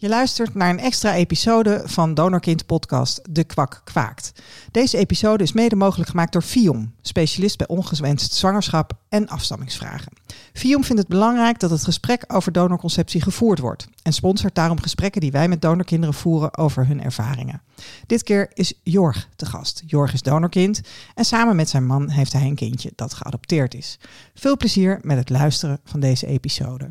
Je luistert naar een extra episode van Donorkind podcast De Kwak Kwaakt. Deze episode is mede mogelijk gemaakt door FIOM, specialist bij ongewenst zwangerschap en afstammingsvragen. FIOM vindt het belangrijk dat het gesprek over donorconceptie gevoerd wordt en sponsort daarom gesprekken die wij met donorkinderen voeren over hun ervaringen. Dit keer is Jorg te gast. Jorg is donorkind en samen met zijn man heeft hij een kindje dat geadopteerd is. Veel plezier met het luisteren van deze episode.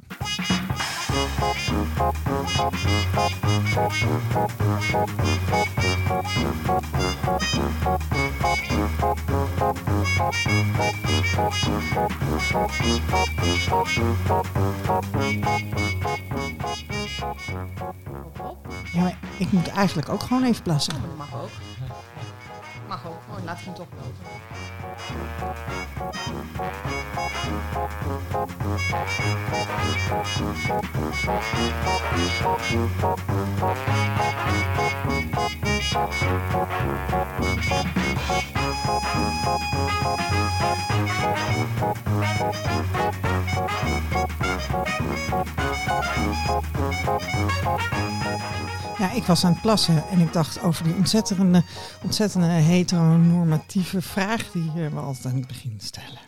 Ja, maar ik moet eigenlijk ook gewoon even plassen. Dat mag ook. Mag ook. Oh, laat hem toch lopen. Ja, ik was aan het plassen en ik dacht over die ontzettende, ontzettende heteronormatieve vraag die eh, we altijd aan het begin stellen.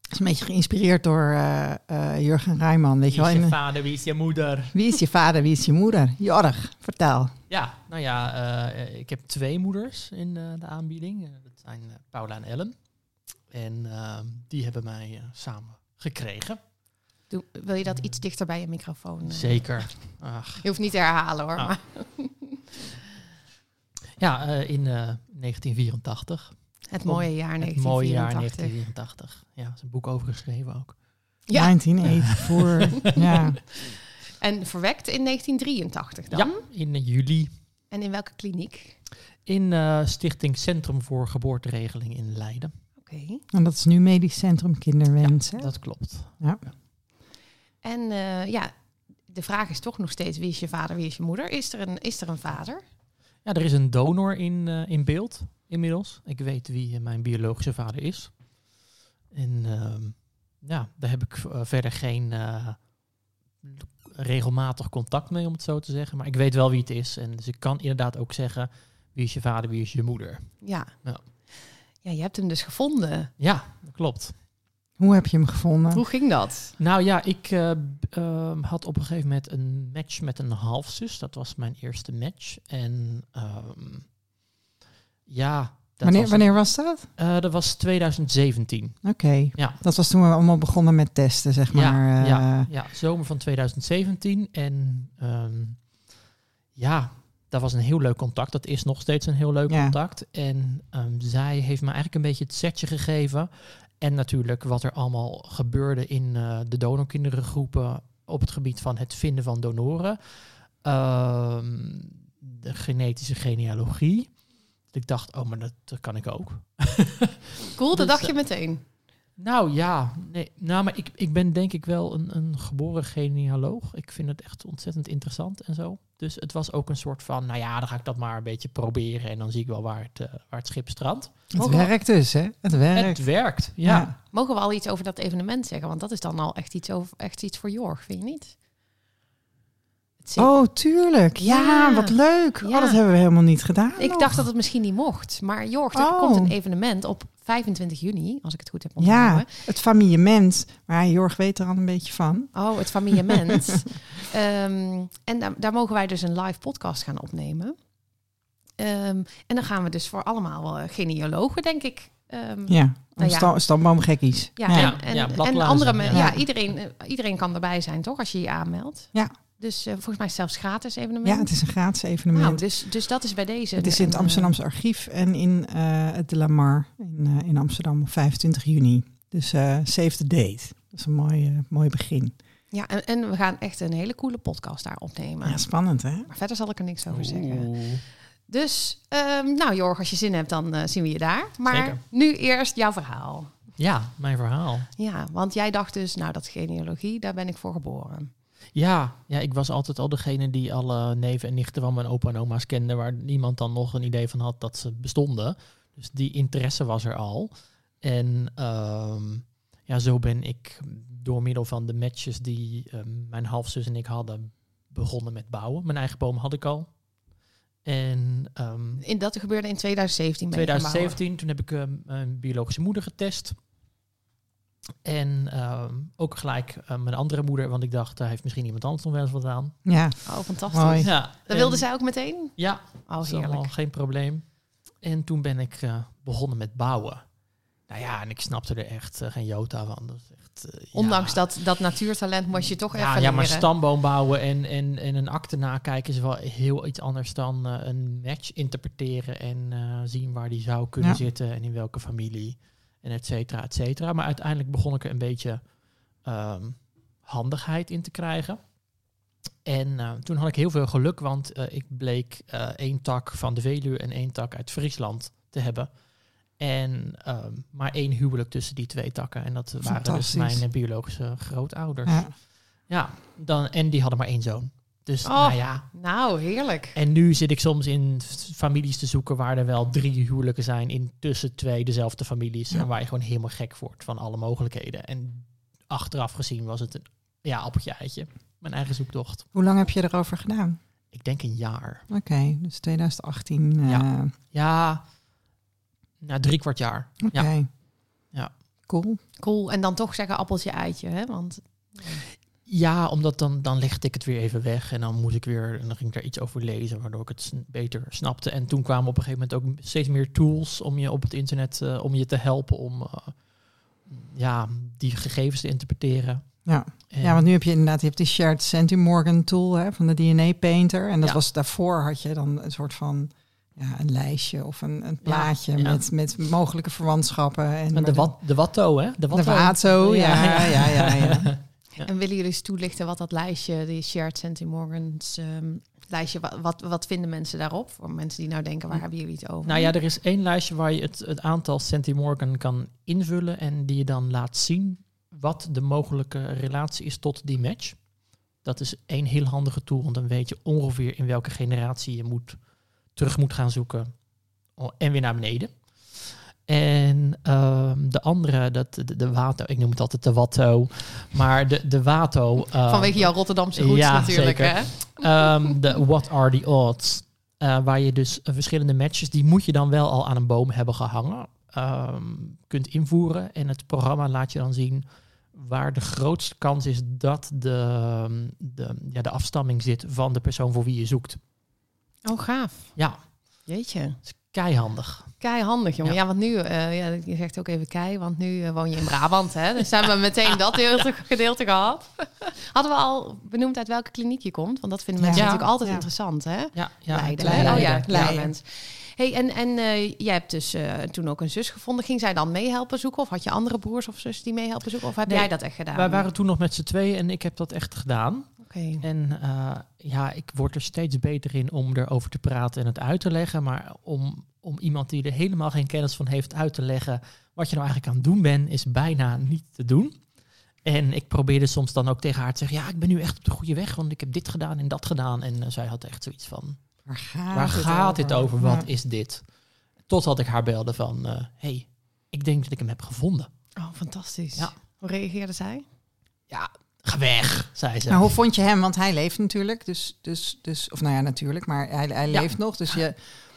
Dat is een beetje geïnspireerd door eh, eh, Jurgen Rijman, weet je Wie is je vader, wie is je moeder? wie is je vader, wie is je moeder? Jorg, vertel. Ja, nou ja, ik heb twee moeders in de aanbieding. Dat zijn Paula en Ellen. En eh, die hebben mij samen gekregen. Doe, wil je dat iets dichter bij je microfoon? eh? Zeker. Ach. Je hoeft niet te herhalen hoor. Ah. Maar Ja, eh, in eh, 1984. het mooie jaar Het 1984. mooie jaar 1984. Ja, er is een boek over geschreven ook. Ja. 1984. ja. En verwekt in 1983 dan? Ja, in eh, juli. En in welke kliniek? In eh, Stichting Centrum voor Geboorteregeling in Leiden. Oké. En dat is nu Medisch Centrum Kinderwens. hè? Dat klopt. En eh, ja, de vraag is toch nog steeds wie is je vader, wie is je moeder? Is er een, is er een vader? Ja, er is een donor in, eh, in beeld inmiddels. Ik weet wie eh, mijn biologische vader is. En ehm, ja, daar heb ik verder geen regelmatig contact mee, om het zo te zeggen. Maar ik weet wel wie het is. En dus ik kan inderdaad ook zeggen wie is je vader, wie is je moeder. Ja. Ja. Ja, je hebt hem dus gevonden. Ja, dat klopt. Hoe heb je hem gevonden? Hoe ging dat? Nou ja, ik eh, ehm, had op een gegeven moment een match met een halfzus. Dat was mijn eerste match. En ehm, ja, dat wanneer, was, wanneer was dat? eh, dat was 2017. Oké. Ja. Dat was toen we allemaal begonnen met testen, zeg maar. ja, eh, ja, ja, zomer van 2017. En ehm, ja, dat was een heel leuk contact. Dat is nog steeds een heel leuk Ja. contact. En ehm, zij heeft me eigenlijk een beetje het setje gegeven. En natuurlijk wat er allemaal gebeurde in eh, de donorkinderengroepen op het gebied van het vinden van donoren. Ehm, de genetische genealogie. Ik dacht, oh, maar dat, dat kan ik ook. Cool, dat Dus, dacht eh, je meteen. Nou ja, nee, nou, maar ik, ik ben denk ik wel een, een geboren genealoog. Ik vind het echt ontzettend interessant en zo. Dus het was ook een soort van, nou ja, dan ga ik dat maar een beetje proberen en dan zie ik wel waar het, eh, waar het schip strandt. Het Mogen we- werkt dus, hè? Het werkt. Het werkt, ja. Mogen we al iets over dat evenement zeggen? Want dat is dan al echt iets, over, echt iets voor Jorg, vind je niet? Zit- Oh, tuurlijk. Ja, Ja. wat leuk. Ja. Oh, dat hebben we helemaal niet gedaan. ik nog. dacht dat het misschien niet mocht. Maar Jorg, er Oh. komt een evenement op 25 juni, als ik het goed heb Ja, onthouden. het familiement. Maar Jorg weet er al een beetje van. Oh, het familiement. Ehm, en daar, daar mogen wij dus een live podcast gaan opnemen. Ehm, en dan gaan we dus voor allemaal eh, genealogen, denk ik. ehm, Ja, Nou ja. sta- stamboomgekkies. Ja, Ja. en, en, Ja, en andere ja. ja. iedereen, eh, iedereen kan erbij zijn, toch? Als je je aanmeldt. Ja. Dus eh, volgens mij zelfs gratis evenement. Ja, het is een gratis evenement. nou, dus, dus dat is bij deze. het is in het een, Amsterdamse archief en in eh, het De La Mar in, eh, in Amsterdam op 25 juni. Dus eh save the date. Dat is een mooi, eh, mooi begin. eh, ja, en, en we gaan echt een hele coole podcast daar opnemen. Ja, spannend hè? Maar verder zal ik er niks over zeggen. Oeh. Dus, ehm, nou Jorg, als je zin hebt, dan eh, zien we je daar. Maar Zeker. nu eerst jouw verhaal. Ja, mijn verhaal. Ja, want jij dacht dus, nou dat genealogie, daar ben ik voor geboren. Ja, ja, ik was altijd al degene die alle neven en nichten van mijn opa en oma's kende, waar niemand dan nog een idee van had dat ze bestonden. Dus die interesse was er al. En ehm, ja, zo ben ik door middel van de matches die ehm, mijn halfzus en ik hadden begonnen met bouwen. Mijn eigen boom had ik al. En ehm, In, dat gebeurde in 2017. ben je gaan bouwen. 2017, toen heb ik ehm, mijn biologische moeder getest. En ehm, ook gelijk eh, mijn andere moeder, want ik dacht, daar heeft misschien iemand anders nog wel eens wat aan. Ja, Oh, fantastisch. Mooi. Ja, Dat en- wilde zij ook meteen? Ja, Oh, dat is allemaal heerlijk. geen probleem. En toen ben ik eh, begonnen met bouwen. Nou ja, en ik snapte er echt eh, geen jota van. Dat is echt, eh, ja. Ondanks dat, dat natuurtalent moest je toch ja, even ja, maar leren. stamboom bouwen en, en, en een akte nakijken is wel heel iets anders dan eh, een match interpreteren en eh, zien waar die zou kunnen Ja. zitten en in welke familie en et cetera, et cetera. Maar uiteindelijk begon ik er een beetje ehm, handigheid in te krijgen. En eh, toen had ik heel veel geluk, want eh, ik bleek eh, één tak van de Veluwe en één tak uit Friesland te hebben. En ehm, maar één huwelijk tussen die twee takken. En dat waren dus mijn biologische grootouders. ja. Ja, dan, en die hadden maar één zoon. Dus Oh. nou ja. Nou, heerlijk. En nu zit ik soms in families te zoeken waar er wel drie huwelijken zijn in tussen twee dezelfde families. Ja. En waar je gewoon helemaal gek wordt van alle mogelijkheden. En achteraf gezien was het een ja, appeltje eitje. Mijn eigen zoektocht. Hoe lang heb je erover gedaan? Ik denk een jaar. Oké, dus 2018. eh, Ja. Ja, na drie kwart jaar. Oké. Ja. Ja. Cool. Cool. En dan toch zeggen appeltje eitje, hè? Want Ja, omdat dan, dan legde ik het weer even weg. En dan moest ik weer, en dan ging ik daar iets over lezen, waardoor ik het beter snapte. En toen kwamen op een gegeven moment ook steeds meer tools om je op het internet, eh, om je te helpen om eh, ja, die gegevens te interpreteren. Ja. En- ja, want nu heb je inderdaad je hebt die Shared Centimorgan tool hè, van de DNA Painter. En dat Ja. was daarvoor had je dan een soort van ja, een lijstje of een, een plaatje ja. Met, met mogelijke verwantschappen. En, de, wat, de Watto, hè? De De Watto. Ja, ja, ja, ja. Ja. En willen jullie eens toelichten wat dat lijstje, die Shared Centimorgans ehm lijstje, wat, wat, wat vinden mensen daarop? Voor mensen die nou denken, waar hebben jullie het over? Nou ja, er is één lijstje waar je het, het aantal centimorgan kan invullen en die je dan laat zien wat de mogelijke relatie is tot die match. Dat is één heel handige tool, want dan weet je ongeveer in welke generatie je moet, terug moet gaan zoeken oh, en weer naar beneden. En ehm, de andere, dat, de, de Wato, ik noem het altijd de Watto, maar de, de Wato... ehm, Vanwege jouw Rotterdamse roots ja, natuurlijk, zeker. hè? Ehm, de What are the odds? Eh, waar je dus verschillende matches, die moet je dan wel al aan een boom hebben gehangen, kunt invoeren. En het programma laat je dan zien waar de grootste kans is dat de, de, ja, de afstamming zit van de persoon voor wie je zoekt. Oh, gaaf. Ja, Jeetje. Keihandig. Keihandig, jongen. Ja, Ja. want nu, eh, ja, je zegt ook even kei, want nu eh, woon je in Brabant, hè? Dus hebben we meteen dat gedeelte, gedeelte gehad. Hadden we al benoemd uit welke kliniek je komt? Want dat vinden mensen Ja. natuurlijk altijd Ja. interessant, hè? Ja, ja, Leiden. Oh ja, Leiden. Hey, en en eh, jij hebt dus eh, toen ook een zus gevonden. Ging zij dan meehelpen zoeken? Of had je andere broers of zussen die meehelpen zoeken? Of heb Nee, jij dat echt gedaan? Wij waren toen nog met z'n tweeën en ik heb dat echt gedaan. En eh, ja, ik word er steeds beter in om erover te praten en het uit te leggen. Maar om, om iemand die er helemaal geen kennis van heeft uit te leggen wat je nou eigenlijk aan het doen bent, is bijna niet te doen. En ik probeerde soms dan ook tegen haar te zeggen, ja, ik ben nu echt op de goede weg, want ik heb dit gedaan en dat gedaan. En eh, zij had echt zoiets van, Waar gaat, waar het gaat dit over? Wat Ja. is dit? Totdat ik haar belde van, hé, hey, ik denk dat ik hem heb gevonden. Oh, fantastisch. Ja. Hoe reageerde zij? Ja, ga weg, zei ze. Nou, hoe vond je hem? Want hij leeft natuurlijk. Dus, dus, dus, of nou ja, natuurlijk, maar hij, hij Ja. leeft nog. Dus je,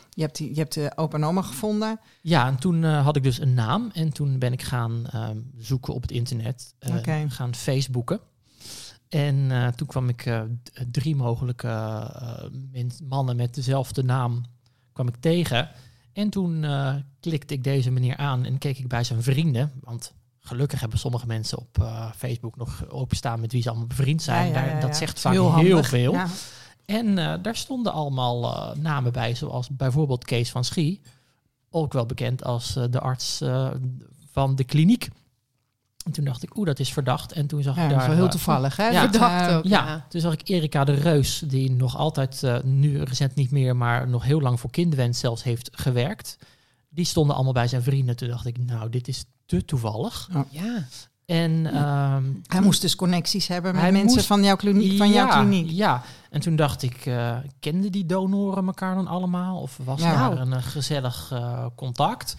je hebt, die, je hebt de opa en oma gevonden. Ja, en toen eh, had ik dus een naam. En toen ben ik gaan ehm, zoeken op het internet. eh. Gaan Facebooken. En eh, toen kwam ik drie mogelijke mannen met dezelfde naam kwam ik tegen. En toen klikte ik deze meneer aan en keek ik bij zijn vrienden. Want gelukkig hebben sommige mensen op eh, Facebook nog openstaan met wie ze allemaal bevriend zijn. Ja, ja, Daar, ja, dat zegt vaak heel, veel. En eh, daar stonden allemaal eh, namen bij, zoals bijvoorbeeld Kees van Schie. Ook wel bekend als de arts van de kliniek. En toen dacht ik, oeh, dat is verdacht. En toen zag ik daar... heel toevallig, hè? Verdacht ook. ja, Ja. toen zag ik Erika de Reus, die nog altijd, nu recent niet meer, maar nog heel lang voor Kinderwens zelfs heeft gewerkt. Die stonden allemaal bij zijn vrienden. Toen dacht ik, nou, dit is te toevallig. Ja. En ehm, Hij moest dus connecties hebben met mensen moest- van jouw kliniek. Van jouw ja, kliniek. Ja, en toen dacht ik, eh kenden die donoren elkaar dan allemaal? Of was Ja. daar een eh, gezellig eh, contact?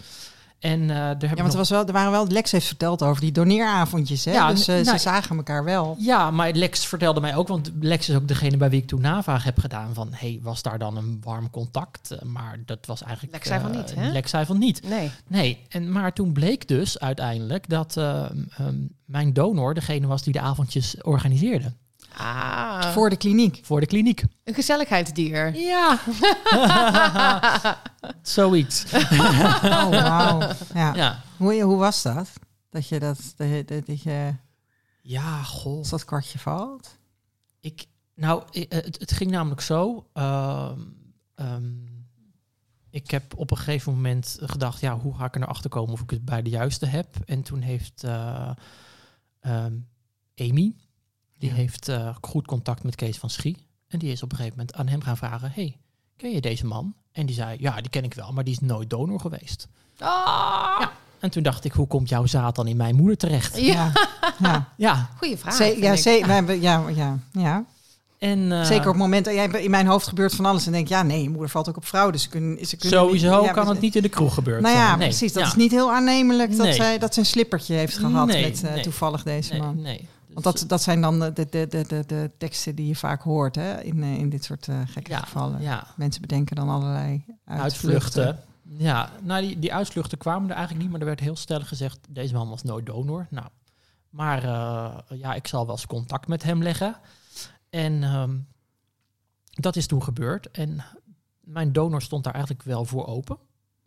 En uh, ja, want nog- er, was wel, er waren wel, Lex heeft verteld over die doneeravondjes. Hè? Ja, dus eh, nou, ze zagen elkaar wel. Ja, maar Lex vertelde mij ook, want Lex is ook degene bij wie ik toen navraag heb gedaan van, hey, was daar dan een warm contact? Eh, Maar dat was eigenlijk... Lex zei van niet, hè? Lex zei van niet. Nee. Nee, en, maar toen bleek dus uiteindelijk dat eh, ehm, mijn donor degene was die de avondjes organiseerde Ah, Voor de kliniek. voor de kliniek. een gezelligheidsdier. Ja. Zoiets. Oh, wauw. Ja. Ja. Hoe, hoe was dat? Dat je dat, dat, je- dat, je, Ja, goh. dat kwartje valt? Ik, nou, eh, het, het ging namelijk zo. ehm, ehm, ik heb op een gegeven moment gedacht, ja, hoe ga ik er nou achter komen of ik het bij de juiste heb? En toen heeft eh, ehm, Amy, die Ja. heeft eh, goed contact met Kees van Schie. En die is op een gegeven moment aan hem gaan vragen, hey, ken je deze man? En die zei, ja, die ken ik wel, maar die is nooit donor geweest. Ah, Ja. En toen dacht ik, hoe komt jouw zaad dan in mijn moeder terecht? ja. ja. Ja, Goeie vraag. Ze- ja, ze- wij ja, ja, ja. en... eh, Zeker op het moment dat jij in mijn hoofd gebeurt van alles en denk ja, nee, je moeder valt ook op vrouw, dus ze kunnen, ze kunnen Sowieso niet- ja, kan het niet in de kroeg gebeuren. Nou ja, Nee, precies. Dat ja. is niet heel aannemelijk dat, Nee. zij, dat een slippertje heeft gehad Nee, met eh, nee. toevallig deze Nee, man. nee. Want dat, dat zijn dan de, de, de, de, de, teksten die je vaak hoort hè, in, eh, in dit soort eh, gekke ja, gevallen. Ja, Mensen bedenken dan allerlei uitvluchten. uitvluchten. Ja, nou die, die uitvluchten kwamen er eigenlijk niet, maar er werd heel stellig gezegd, deze man was nooit donor. Nou, maar eh, ja, ik zal wel eens contact met hem leggen. En ehm, dat is toen gebeurd. En mijn donor stond daar eigenlijk wel voor open.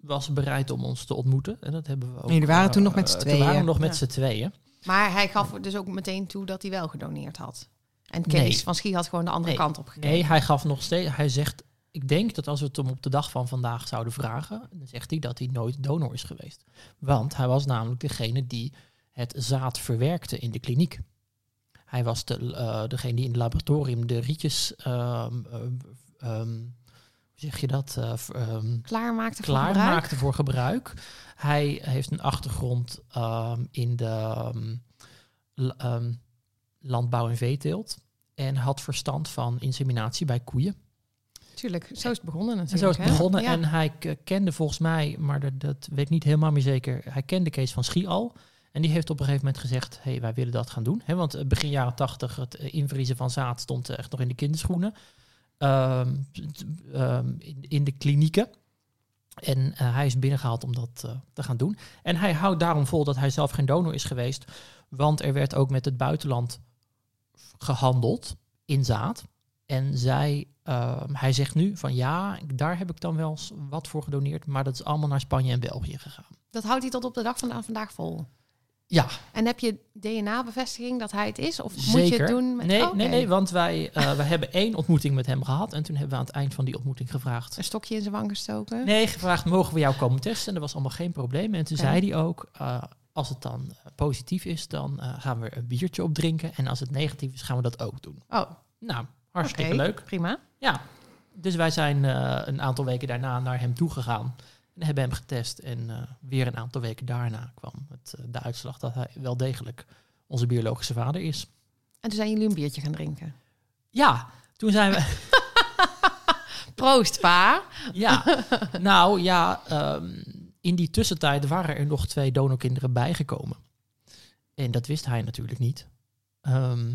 Was bereid om ons te ontmoeten. En dat hebben we ook. Jullie waren eh, toen nog met z'n eh, tweeën. Toen waren we nog met Ja. z'n tweeën. Maar hij gaf dus ook meteen toe dat hij wel gedoneerd had. En Kees Nee. van Schie had gewoon de andere Nee. kant op gekeken. Nee, hij gaf nog steeds. Hij zegt. Ik denk dat als we het hem op de dag van vandaag zouden vragen, dan zegt hij dat hij nooit donor is geweest. Want hij was namelijk degene die het zaad verwerkte in de kliniek. Hij was de, eh, degene die in het laboratorium de rietjes, hoe zeg je dat, Klaarmaakte voor gebruik. klaarmaakte voor gebruik. Hij heeft een achtergrond ehm, in de ehm, ehm, landbouw en veeteelt. En had verstand van inseminatie bij koeien. Tuurlijk, zo is het begonnen En natuurlijk. zo is het begonnen. Ja. En hij kende volgens mij, maar dat, dat weet ik niet helemaal meer zeker. Hij kende Kees van Schie al. En die heeft op een gegeven moment gezegd: hey, wij willen dat gaan doen. Want eh, begin jaren tachtig, het eh, invriezen van zaad stond echt nog in de kinderschoenen. In de klinieken. En eh, hij is binnengehaald om dat eh, te gaan doen. En hij houdt daarom vol dat hij zelf geen donor is geweest. Want er werd ook met het buitenland gehandeld in zaad. En zij, ehm, hij zegt nu van ja, daar heb ik dan wel wat voor gedoneerd. Maar dat is allemaal naar Spanje en België gegaan. Dat houdt hij tot op de dag van vandaag vol. Ja, En heb je DNA-bevestiging dat hij het is? Of moet je het doen met... nee, Oh, nee, nee, want wij, wij hebben één ontmoeting met hem gehad. En toen hebben we aan het eind van die ontmoeting gevraagd. Een stokje in zijn wang gestoken? Nee, gevraagd, mogen we jou komen testen? En dat was allemaal geen probleem. En toen zei hij ook, eh, als het dan eh, positief is, dan gaan we een biertje opdrinken. En als het negatief is, gaan we dat ook doen. Oh, Nou, hartstikke leuk. Prima. Ja, dus wij zijn een aantal weken daarna naar hem toegegaan. En hebben hem getest. En eh, weer een aantal weken daarna kwam het, eh, de uitslag dat hij wel degelijk onze biologische vader is. En toen zijn jullie een biertje gaan drinken. Ja, toen zijn we... Proost, pa. ja, nou ja, ehm, in die tussentijd waren er nog twee donorkinderen bijgekomen. En dat wist hij natuurlijk niet. Ehm,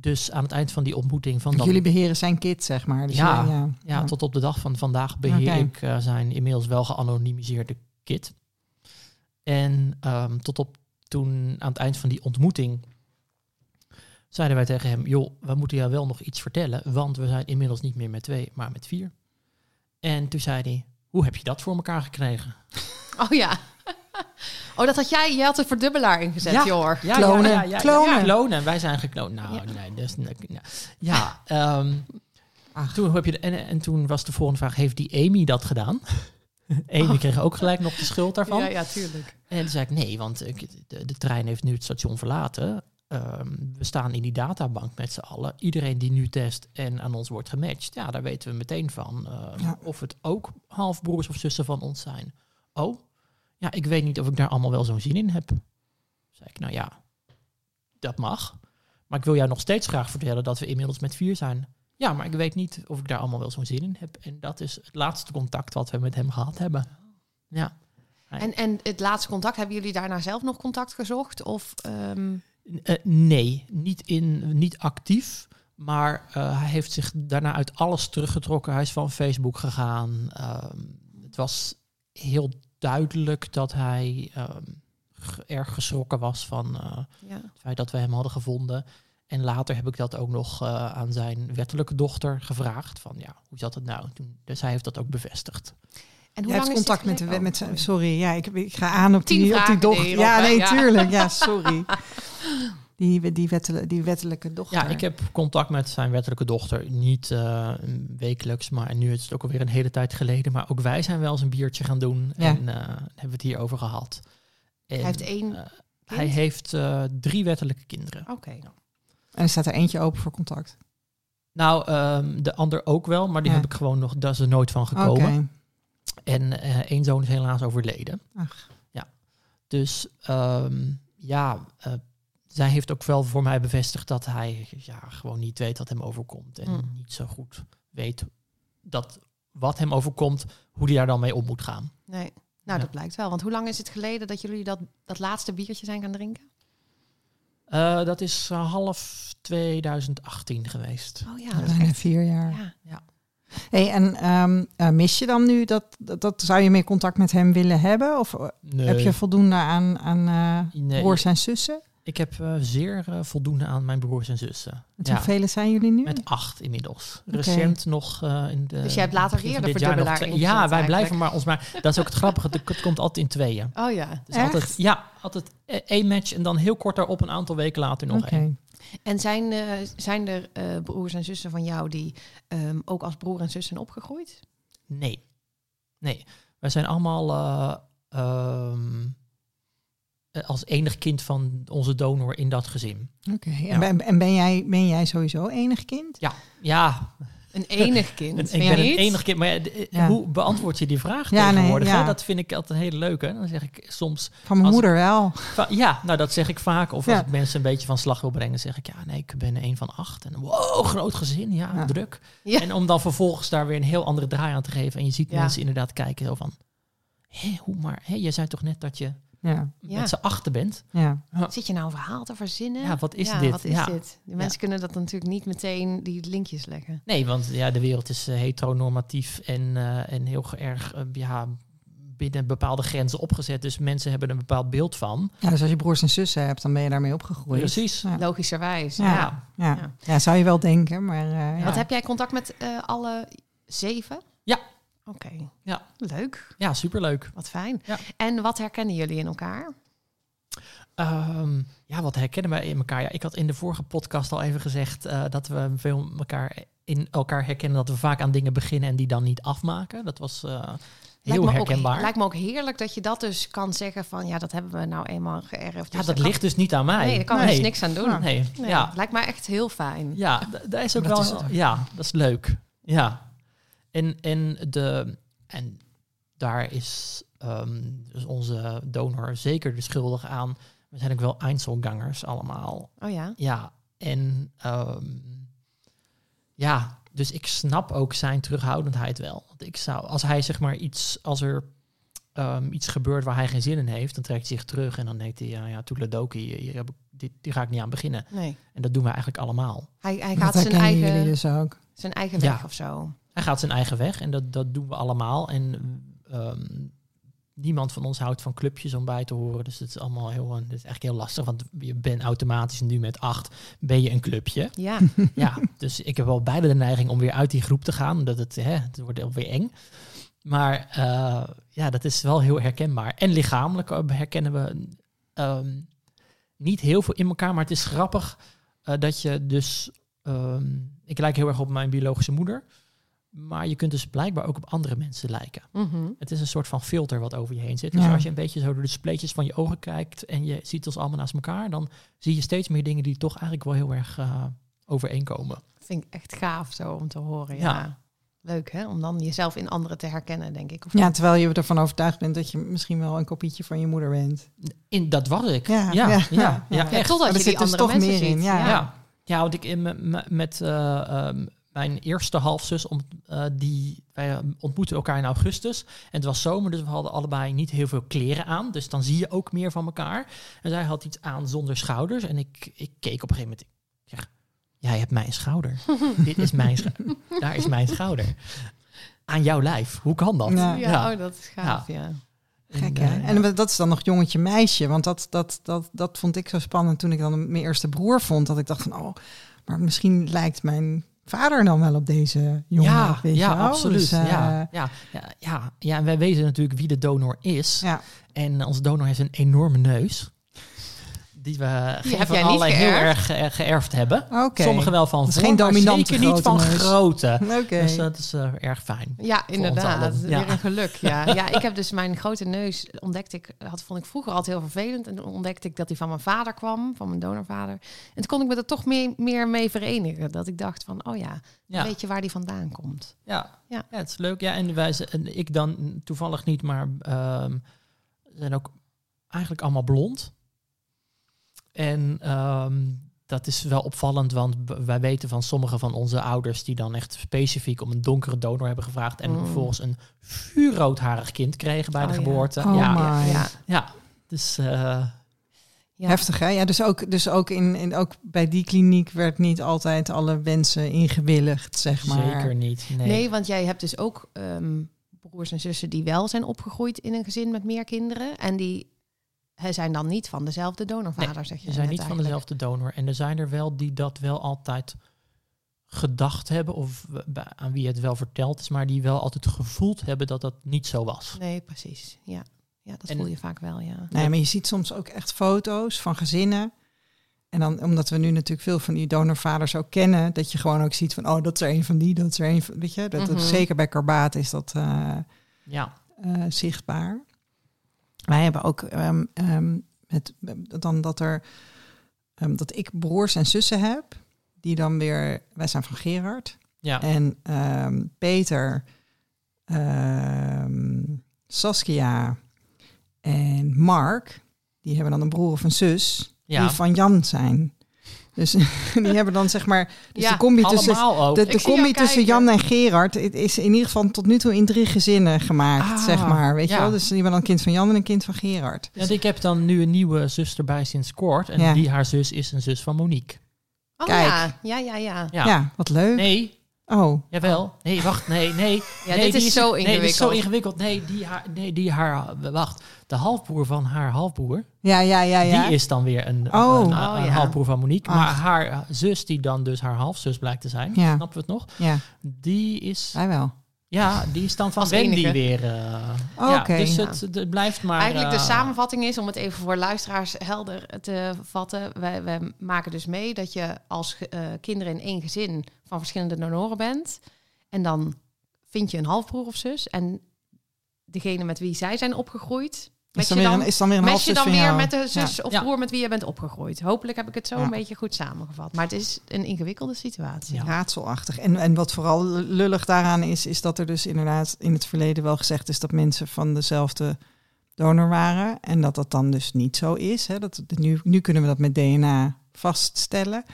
dus aan het eind van die ontmoeting van dan... Jullie beheren zijn kind, zeg maar. Dus Ja. ja, ja. Ja, tot op de dag van vandaag beheer ik eh, zijn inmiddels wel geanonimiseerde kit. En ehm, tot op toen aan het eind van die ontmoeting zeiden wij tegen hem: joh, we moeten jou wel nog iets vertellen, want we zijn inmiddels niet meer met twee, maar met vier. En toen zei hij: hoe heb je dat voor elkaar gekregen? Oh ja. Oh, dat had jij. Je had een verdubbelaar ingezet, Ja. joh. Ja, Klonen, ja, ja, ja, klonen. Ja, klonen. Wij zijn gekloond. Nou, Ja. nee, dat is, ja, ja ehm, toen heb je de, en, en toen was de volgende vraag: heeft die Amy dat gedaan? Amy kreeg ook gelijk nog de schuld daarvan. Ja, ja, tuurlijk. En toen zei ik, nee, want ik, de, de trein heeft nu het station verlaten. Ehm, we staan in die databank met z'n allen. Iedereen die nu test en aan ons wordt gematcht, ja, daar weten we meteen van ehm, Ja. of het ook halfbroers of zussen van ons zijn. Oh, ja, ik weet niet of ik daar allemaal wel zo'n zin in heb. Zei ik, nou ja, dat mag. Maar ik wil jou nog steeds graag vertellen dat we inmiddels met vier zijn. Ja, maar ik weet niet of ik daar allemaal wel zo'n zin in heb. En dat is het laatste contact wat we met hem gehad hebben. Ja. En, en het laatste contact, hebben jullie daarna zelf nog contact gezocht? Of, ehm, Eh, nee, niet, in, niet actief. Maar eh, hij heeft zich daarna uit alles teruggetrokken. Hij is van Facebook gegaan. Ehm, het was heel duidelijk dat hij ehm, erg geschrokken was van eh, ja. het feit dat we hem hadden gevonden. En later heb ik dat ook nog eh, aan zijn wettelijke dochter gevraagd. Van ja, hoe zat het nou? Toen, dus hij heeft dat ook bevestigd. En hoe Jij lang dit contact met de met Oh, zijn- sorry. Sorry, ja, ik, ik ga aan op die, op die dochter. Ja, nee, Ja. tuurlijk. Ja, sorry. Die, die, die wettelijke dochter. Ja, ik heb contact met zijn wettelijke dochter. Niet eh, wekelijks, maar nu is het ook alweer een hele tijd geleden. Maar ook wij zijn wel eens een biertje gaan doen. Ja. En eh, hebben we het hier over gehad. En, Hij heeft één eh, hij heeft drie wettelijke kinderen. Oké. En er staat er eentje open voor contact. Nou, ehm, de ander ook wel, maar die Ja. heb ik gewoon nog, daar is er nooit van Oké. gekomen. En eh één zoon is helaas overleden. Ach. Ja. Dus ehm, ja, zij heeft ook wel voor mij bevestigd dat hij ja, gewoon niet weet wat hem overkomt. En Mm. niet zo goed weet dat wat hem overkomt, hoe hij daar dan mee om moet gaan. Nee. Nou, Ja. dat blijkt wel. Want hoe lang is het geleden dat jullie dat, dat laatste biertje zijn gaan drinken? Eh, dat is eh, half 2018 geweest. Oh ja, dat is Bijna echt... vier jaar. Ja. Hey, en ehm, eh, mis je dan nu dat, dat, dat- zou je meer contact met hem willen hebben? Of Nee, heb je voldoende aan, aan eh, nee, broers en zussen? Ik heb eh, zeer eh, voldoende aan mijn broers en zussen. Met Ja. hoeveel zijn jullie nu? Met acht inmiddels. Recent nog eh, in de. Dus jij hebt later van de nog Ja, wij blijven maar ons maar. Dat is ook het grappige. Het het komt altijd in tweeën. Oh ja. Dus Echt? altijd, ja, altijd e- één match en dan heel kort daarop een aantal weken later nog Oké. één. En zijn, eh, zijn er eh, broers en zussen van jou die ehm, ook als broer en zus zijn opgegroeid? Nee, nee. Wij zijn allemaal eh, ehm, eh, als enig kind van onze donor in dat gezin. Oké. En, Ja. ben, en ben, jij, ben jij sowieso enig kind? Ja, ja. Een enig kind. En ik ben een enig kind. Maar ja, de- Ja. hoe beantwoord je die vraag Ja, tegenwoordig? ja. Dat vind ik altijd een hele leuke. Dan zeg ik soms Van mijn moeder wel. Va- Ja, nou dat zeg ik vaak. Of Ja. als ik mensen een beetje van slag wil brengen, zeg ik ja, nee, ik ben een van acht. En wow, groot gezin, ja, Ja. druk. Ja. En om dan vervolgens daar weer een heel andere draai aan te geven. En je ziet Ja. mensen inderdaad kijken zo van, hé, hoe maar, hé, je zei toch net dat je Ja, Ja. met z'n achten bent? ja. Zit je nou een verhaal te verzinnen? Ja, wat is Ja, dit? Wat is Ja. dit? De mensen kunnen dat natuurlijk niet meteen die linkjes leggen. Nee, want ja, de wereld is eh, heteronormatief en, eh, en heel erg eh, ja, binnen bepaalde grenzen opgezet. Dus mensen hebben er een bepaald beeld van. ja, dus als je broers en zussen hebt, dan ben je daarmee opgegroeid. Precies. Ja. Logischerwijs. Ja. Ja. Ja. Ja. Ja. zou je wel denken, maar eh, ja. Wat heb jij contact met eh, alle zeven? Oké. Ja. Leuk. Ja, superleuk. Wat fijn. Ja. En wat herkennen jullie in elkaar? Ehm, ja, wat herkennen wij in elkaar? Ja, ik had in de vorige podcast al even gezegd eh, dat we veel elkaar in elkaar herkennen dat we vaak aan dingen beginnen en die dan niet afmaken. Dat was eh, heel lijkt herkenbaar. Ook, lijkt me ook heerlijk dat je dat dus kan zeggen van ja, dat hebben we nou eenmaal geërfd. ja, Dus dat ligt dus niet aan mij. Nee, daar kan nee. er dus niks aan doen. Ja. Nee, Nee, ja, Lijkt me echt heel fijn. ja, dat is ook Dat wel. is ja, dat is leuk. Ja, en en de en daar is ehm, dus onze donor zeker de schuldig aan. We zijn ook wel Einzelgangers allemaal. Oh ja. Ja, en ehm, ja, dus ik snap ook zijn terughoudendheid wel. Want ik zou, als hij zeg maar iets, als er ehm, iets gebeurt waar hij geen zin in heeft, dan trekt hij zich terug en dan denkt hij, ja, ja, toedeledoki, hier heb ik, dit, hier ga ik niet aan beginnen. Nee. En dat doen we eigenlijk allemaal. Hij, hij gaat zijn eigen, dus ook. zijn eigen Ja. weg of zo. Hij gaat zijn eigen weg en dat, dat doen we allemaal. En ehm, niemand van ons houdt van clubjes om bij te horen. Dus het is allemaal heel, het is eigenlijk heel lastig. Want je bent automatisch nu met acht, ben je een clubje. Ja. Ja, dus ik heb wel beide de neiging om weer uit die groep te gaan. Omdat het, hè, het wordt alweer eng. Maar eh, ja, dat is wel heel herkenbaar. En lichamelijk herkennen we ehm, niet heel veel in elkaar. Maar het is grappig eh, dat je dus... ehm, ik lijk heel erg op mijn biologische moeder. Maar je kunt dus blijkbaar ook op andere mensen lijken. Mhm. Het is een soort van filter wat over je heen zit. Dus Ja. als je een beetje zo door de spleetjes van je ogen kijkt... en je ziet ons allemaal naast elkaar... dan zie je steeds meer dingen die toch eigenlijk wel heel erg eh, overeenkomen. Vind ik echt gaaf zo om te horen. Ja. Ja. Leuk hè? Om dan jezelf in anderen te herkennen, denk ik. Of Ja, terwijl je ervan overtuigd bent dat je misschien wel een kopietje van je moeder bent. In, dat was ik. Ja, Ja, ja, ja, ja, ja. Ja, echt. totdat Maar er je die zit dus toch mensen meer in, ziet. ja. Ja. ja, want ik in me- me- met eh, ehm, mijn eerste halfzus, om, eh, die, wij eh, ontmoetten elkaar in augustus. En het was zomer, dus we hadden allebei niet heel veel kleren aan. Dus dan zie je ook meer van elkaar. En zij had iets aan zonder schouders. En ik, ik keek op een gegeven moment. Ik zeg, jij hebt mijn schouder. Dit is mijn schouder. Daar is mijn schouder. Aan jouw lijf. Hoe kan dat? Ja. Ja, Ja. Oh, dat is gaaf, ja. Gek, En, hè? eh, En dat is dan nog jongetje meisje. Want dat, dat, dat, dat vond ik zo spannend toen ik dan mijn eerste broer vond. Dat ik dacht van, oh, maar misschien lijkt mijn vader dan wel op deze jongen. ja, weet ja absoluut. Dus, eh, ja, ja, ja, ja, ja, en wij weten natuurlijk wie de donor is. ja. En onze donor heeft een enorme neus. Die we Die van allen heel erg ge- geërfd hebben. Oké. Sommigen wel van geen dominante zeker niet van grote. Oké. Dus dat is eh, erg fijn. Ja, inderdaad. Ja. Weer een geluk. Ja. ja, ik heb dus mijn grote neus ontdekt. Ik had vond ik vroeger altijd heel vervelend. En toen ontdekte ik dat die van mijn vader kwam, van mijn donorvader. En toen kon ik me er toch meer, meer mee verenigen. Dat ik dacht van, oh ja, Ja, weet je waar die vandaan komt? ja. Ja. ja. het is leuk. Ja, en, wij, en ik dan toevallig niet, maar ehm zijn ook eigenlijk allemaal blond. En ehm, dat is wel opvallend, want wij weten van sommige van onze ouders die dan echt specifiek om een donkere donor hebben gevraagd en Mm. vervolgens een vuurroodharig kind kregen bij de Oh ja. geboorte. Oh ja, my. Ja, ja, dus eh, ja. Heftig, hè? Ja, dus ook, dus ook, in, in, ook bij die kliniek werd niet altijd alle wensen ingewilligd, zeg maar. zeker niet. Nee. Nee. want jij hebt dus ook ehm, broers en zussen die wel zijn opgegroeid in een gezin met meer kinderen. En die zijn dan niet van dezelfde donorvader, zeg je. Ze zijn niet van dezelfde donor. En er zijn er wel die dat wel altijd gedacht hebben, of aan wie het wel verteld is, maar die wel altijd gevoeld hebben dat dat niet zo was. Nee, precies. Ja, ja dat En- voel je vaak wel, ja. Nee, maar je ziet soms ook echt foto's van gezinnen. En dan, omdat we nu natuurlijk veel van die donorvaders ook kennen, dat je gewoon ook ziet van, oh, dat is er een van die, dat is er een van, weet je, dat, dat- Mhm. zeker bij Karbaat is dat eh, Ja, eh, zichtbaar. Wij hebben ook het, dan dat er, ehm, dat ik broers en zussen heb, die dan weer, wij zijn van Gerard, ja, en Peter, Saskia en Mark, die hebben dan een broer of een zus ja. die van Jan zijn. Dus die hebben dan zeg maar. Dus Ja, de combi tussen, ook. de, de combi tussen. Jan en Gerard het is in ieder geval tot nu toe in drie gezinnen gemaakt, Ah, zeg maar. Weet je wel? Dus die hebben dan een kind van Jan en een kind van Gerard. Ja, ik heb dan nu een nieuwe zus erbij sinds kort. En Ja. die haar zus is een zus van Monique. Oh Kijk. ja, ja, ja, ja. Ja. Ja, wat leuk. Nee, Oh, jawel. Nee, wacht. Nee, nee. Ja, nee, dit die is zo Nee, dit is zo ingewikkeld. ingewikkeld. Nee, die haar, nee, die haar, wacht. De halfbroer van haar halfbroer, ja, ja, ja, ja. die is dan weer een, Oh. een, een, Oh, een ja. halfbroer van Monique. Ach. Maar haar zus, die dan dus haar halfzus blijkt te zijn, Ja. snappen we het nog? Ja, Die is, hij wel. Ja, die is dan van Als Wendy enige. weer. Oh, ja, oké. dus Ja. het, het blijft maar... Eigenlijk de eh, samenvatting is, om het even voor luisteraars helder te vatten. Wij, wij maken dus mee dat je als eh, kinderen in één gezin van verschillende donoren bent. En dan vind je een halfbroer of zus. En degene met wie zij zijn opgegroeid, Is met dan, je weer dan, een, is dan weer een mes je dan weer met de zus Ja. of Ja. broer met wie je bent opgegroeid. Hopelijk heb ik het zo Ja. een beetje goed samengevat. Maar het is een ingewikkelde situatie. Ja. raadselachtig. En, en wat vooral lullig daaraan is, is dat er dus inderdaad in het verleden wel gezegd is dat mensen van dezelfde donor waren. En dat dat dan dus niet zo is. Hè. Dat, nu, nu kunnen we dat met DNA vaststellen.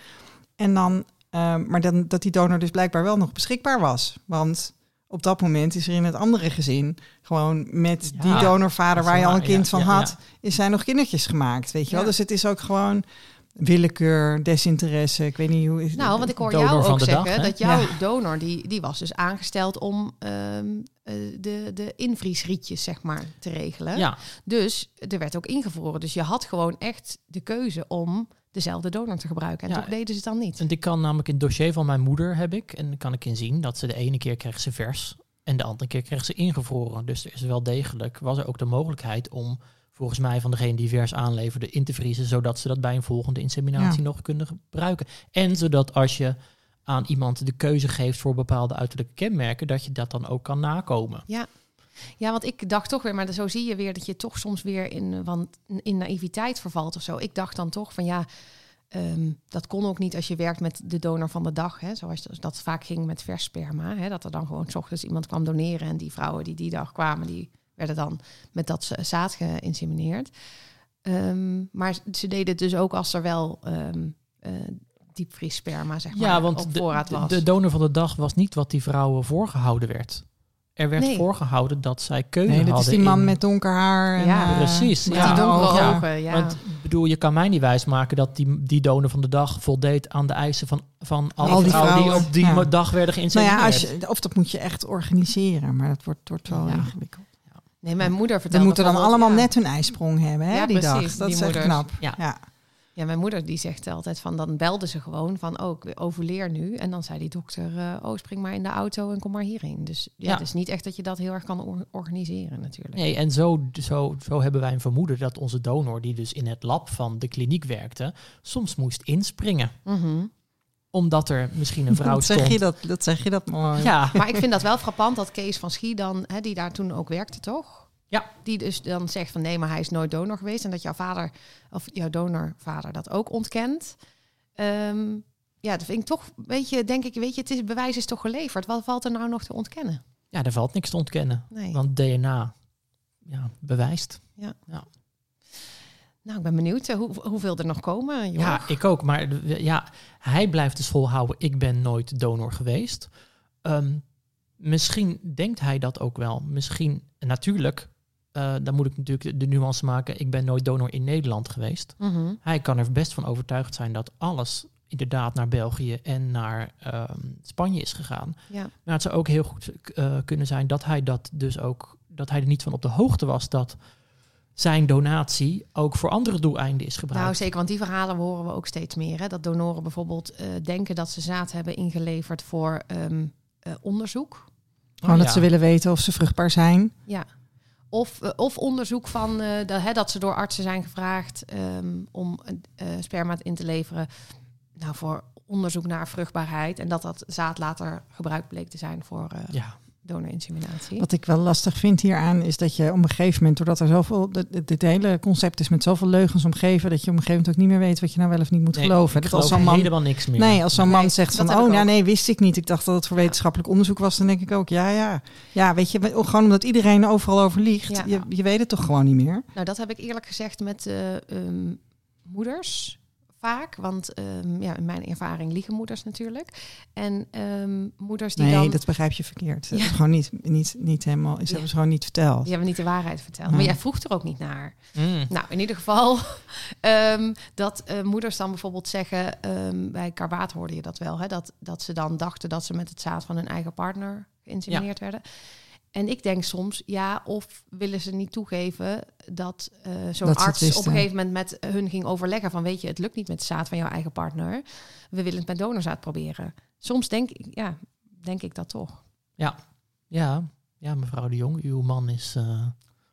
En dan, ehm, maar dan, dat die donor dus blijkbaar wel nog beschikbaar was. Want op dat moment is er in het andere gezin gewoon met Ja, die donorvader is waar je al een kind Ja, van ja, had, ja. is zijn nog kindertjes gemaakt. Weet je wel? Dus het is ook gewoon willekeur, desinteresse. Ik weet niet hoe. Nou, want ik hoor jou ook dag, zeggen dat jouw Ja. donor, die, die was dus aangesteld om ehm, eh, de, de invriesrietjes, zeg maar, te regelen. Ja, Dus er werd ook ingevroren. Dus je had gewoon echt de keuze om dezelfde donor te gebruiken. En Ja. toch deden ze het dan niet. want ik kan namelijk in het dossier van mijn moeder heb ik, en dan kan ik in zien dat ze de ene keer kreeg ze vers en de andere keer kreeg ze ingevroren. Dus er is wel degelijk, was er ook de mogelijkheid om volgens mij van degene die vers aanleverde in te vriezen, zodat ze dat bij een volgende inseminatie nog kunnen gebruiken. En zodat als je aan iemand de keuze geeft voor bepaalde uiterlijke kenmerken, dat je dat dan ook kan nakomen. Ja, want ik dacht toch weer, maar zo zie je weer dat je toch soms weer in, eh, want in naïviteit vervalt of zo. Ik dacht dan toch van ja, ehm, dat kon ook niet als je werkt met de donor van de dag. Hè, zoals dat- vaak ging met vers sperma. Hè, dat er dan gewoon 's ochtends iemand kwam doneren. En die vrouwen die die dag kwamen, die werden dan met dat za- zaad geïnsemineerd. Ehm, maar ze deden het dus ook als er wel ehm, eh, diepvriessperma, zeg maar, Ja, want op de, voorraad de, was. de donor van de dag was niet wat die vrouwen voorgehouden werd. Er werd Nee. voorgehouden dat zij keuze Nee, dit is die man in- met donker haar. En, Ja, eh, precies. Met Ja, die donkere ja. ogen, ja. Want bedoel, je kan mij niet wijsmaken dat die, die donor van de dag voldeed aan de eisen van, van alle Al die vrouwen, die op die ja. dag werden nou geïnstalleerd. ja, als je, of dat moet je echt organiseren, maar dat wordt, wordt wel Ja. ingewikkeld. nee, mijn moeder vertelde moeten dan allemaal ja. net hun ijsprong hebben, hè, Ja, die precies, dag. Dat die is echt knap. Ja. Ja. Mijn moeder die zegt altijd van, dan belden ze gewoon van, oh, ik overleer nu. En dan zei die dokter, eh, oh, spring maar in de auto en kom maar hierheen. Dus ja, Ja. het is niet echt dat je dat heel erg kan or- organiseren natuurlijk. Nee, en zo, zo, zo hebben wij een vermoeden dat onze donor, die dus in het lab van de kliniek werkte, soms moest inspringen. Mhm. Omdat er misschien een vrouw Dat zeg stond. je dat, dat zeg je dat mooi. Ja, Maar ik vind dat wel frappant dat Kees van Schie dan, hè, die daar toen ook werkte, toch? Ja. Die dus dan zegt van nee, maar hij is nooit donor geweest. En dat jouw vader, of jouw donorvader, dat ook ontkent. Ehm, ja, dat vind ik toch, weet je, denk ik, weet je, het is, bewijs is toch geleverd. Wat valt er nou nog te ontkennen? ja, daar valt niks te ontkennen. Nee. Want DNA ja, bewijst. Nou, ik ben benieuwd eh, hoe, hoeveel er nog komen. Joh. Ja, ik ook. Maar ja, hij blijft dus volhouden. Ik ben nooit donor geweest. Ehm, misschien denkt hij dat ook wel. Misschien, natuurlijk, eh, dan moet ik natuurlijk de, nuance maken. Ik ben nooit donor in Nederland geweest. Mhm. Hij kan er best van overtuigd zijn dat alles inderdaad naar België en naar ehm, Spanje is gegaan. ja. Maar het zou ook heel goed eh, kunnen zijn dat hij dat dus ook, dat hij er niet van op de hoogte was dat zijn donatie ook voor andere doeleinden is gebruikt. Nou, zeker, want die verhalen horen we ook steeds meer. Hè? Dat donoren bijvoorbeeld eh, denken dat ze zaad hebben ingeleverd voor ehm, eh, onderzoek. Gewoon Oh, dat ja. ze willen weten of ze vruchtbaar zijn. Ja. Of, eh, of onderzoek van eh, dat, hè, dat ze door artsen zijn gevraagd ehm, om eh sperma in te leveren. Nou, voor onderzoek naar vruchtbaarheid. En dat dat zaad later gebruikt bleek te zijn voor Ja, donorinseminatie. Wat ik wel lastig vind hieraan is dat je op een gegeven moment, doordat er zoveel, dit, hele concept is met zoveel leugens omgeven, dat je op een gegeven moment ook niet meer weet wat je nou wel of niet moet nee, geloven. ik Dat als geloof zo'n man, helemaal niks meer. nee, als zo'n Nee, man zegt van, oh ja, ook. nee, wist ik niet. Ik dacht dat het voor wetenschappelijk onderzoek was. Dan denk ik ook, ja, ja. Ja, weet je, gewoon omdat iedereen overal over liegt. Ja. Je, je weet het toch gewoon niet meer. Nou, dat heb ik eerlijk gezegd met eh, ehm, moeders vaak. Want ehm, ja, in mijn ervaring liegen moeders natuurlijk. En ehm, moeders die Nee, dan... dat begrijp je verkeerd. Dat is gewoon niet, niet, niet helemaal, ze hebben ze gewoon niet verteld. Die hebben niet de waarheid verteld. Ja. Maar jij vroeg er ook niet naar. Mm. Nou, in ieder geval ehm, dat eh, moeders dan bijvoorbeeld zeggen... ehm, bij Karbaat hoorde je dat wel, hè, dat, dat ze dan dachten dat ze met het zaad van hun eigen partner geïnsemineerd werden. En ik denk soms, ja, of willen ze niet toegeven dat eh, zo'n Dat arts op een gegeven moment met hun ging overleggen van, weet je, het lukt niet met zaad van jouw eigen partner. We willen het met donorzaad proberen. Soms denk ik, ja, denk ik dat toch. Ja. ja, ja, mevrouw de Jong, uw man is eh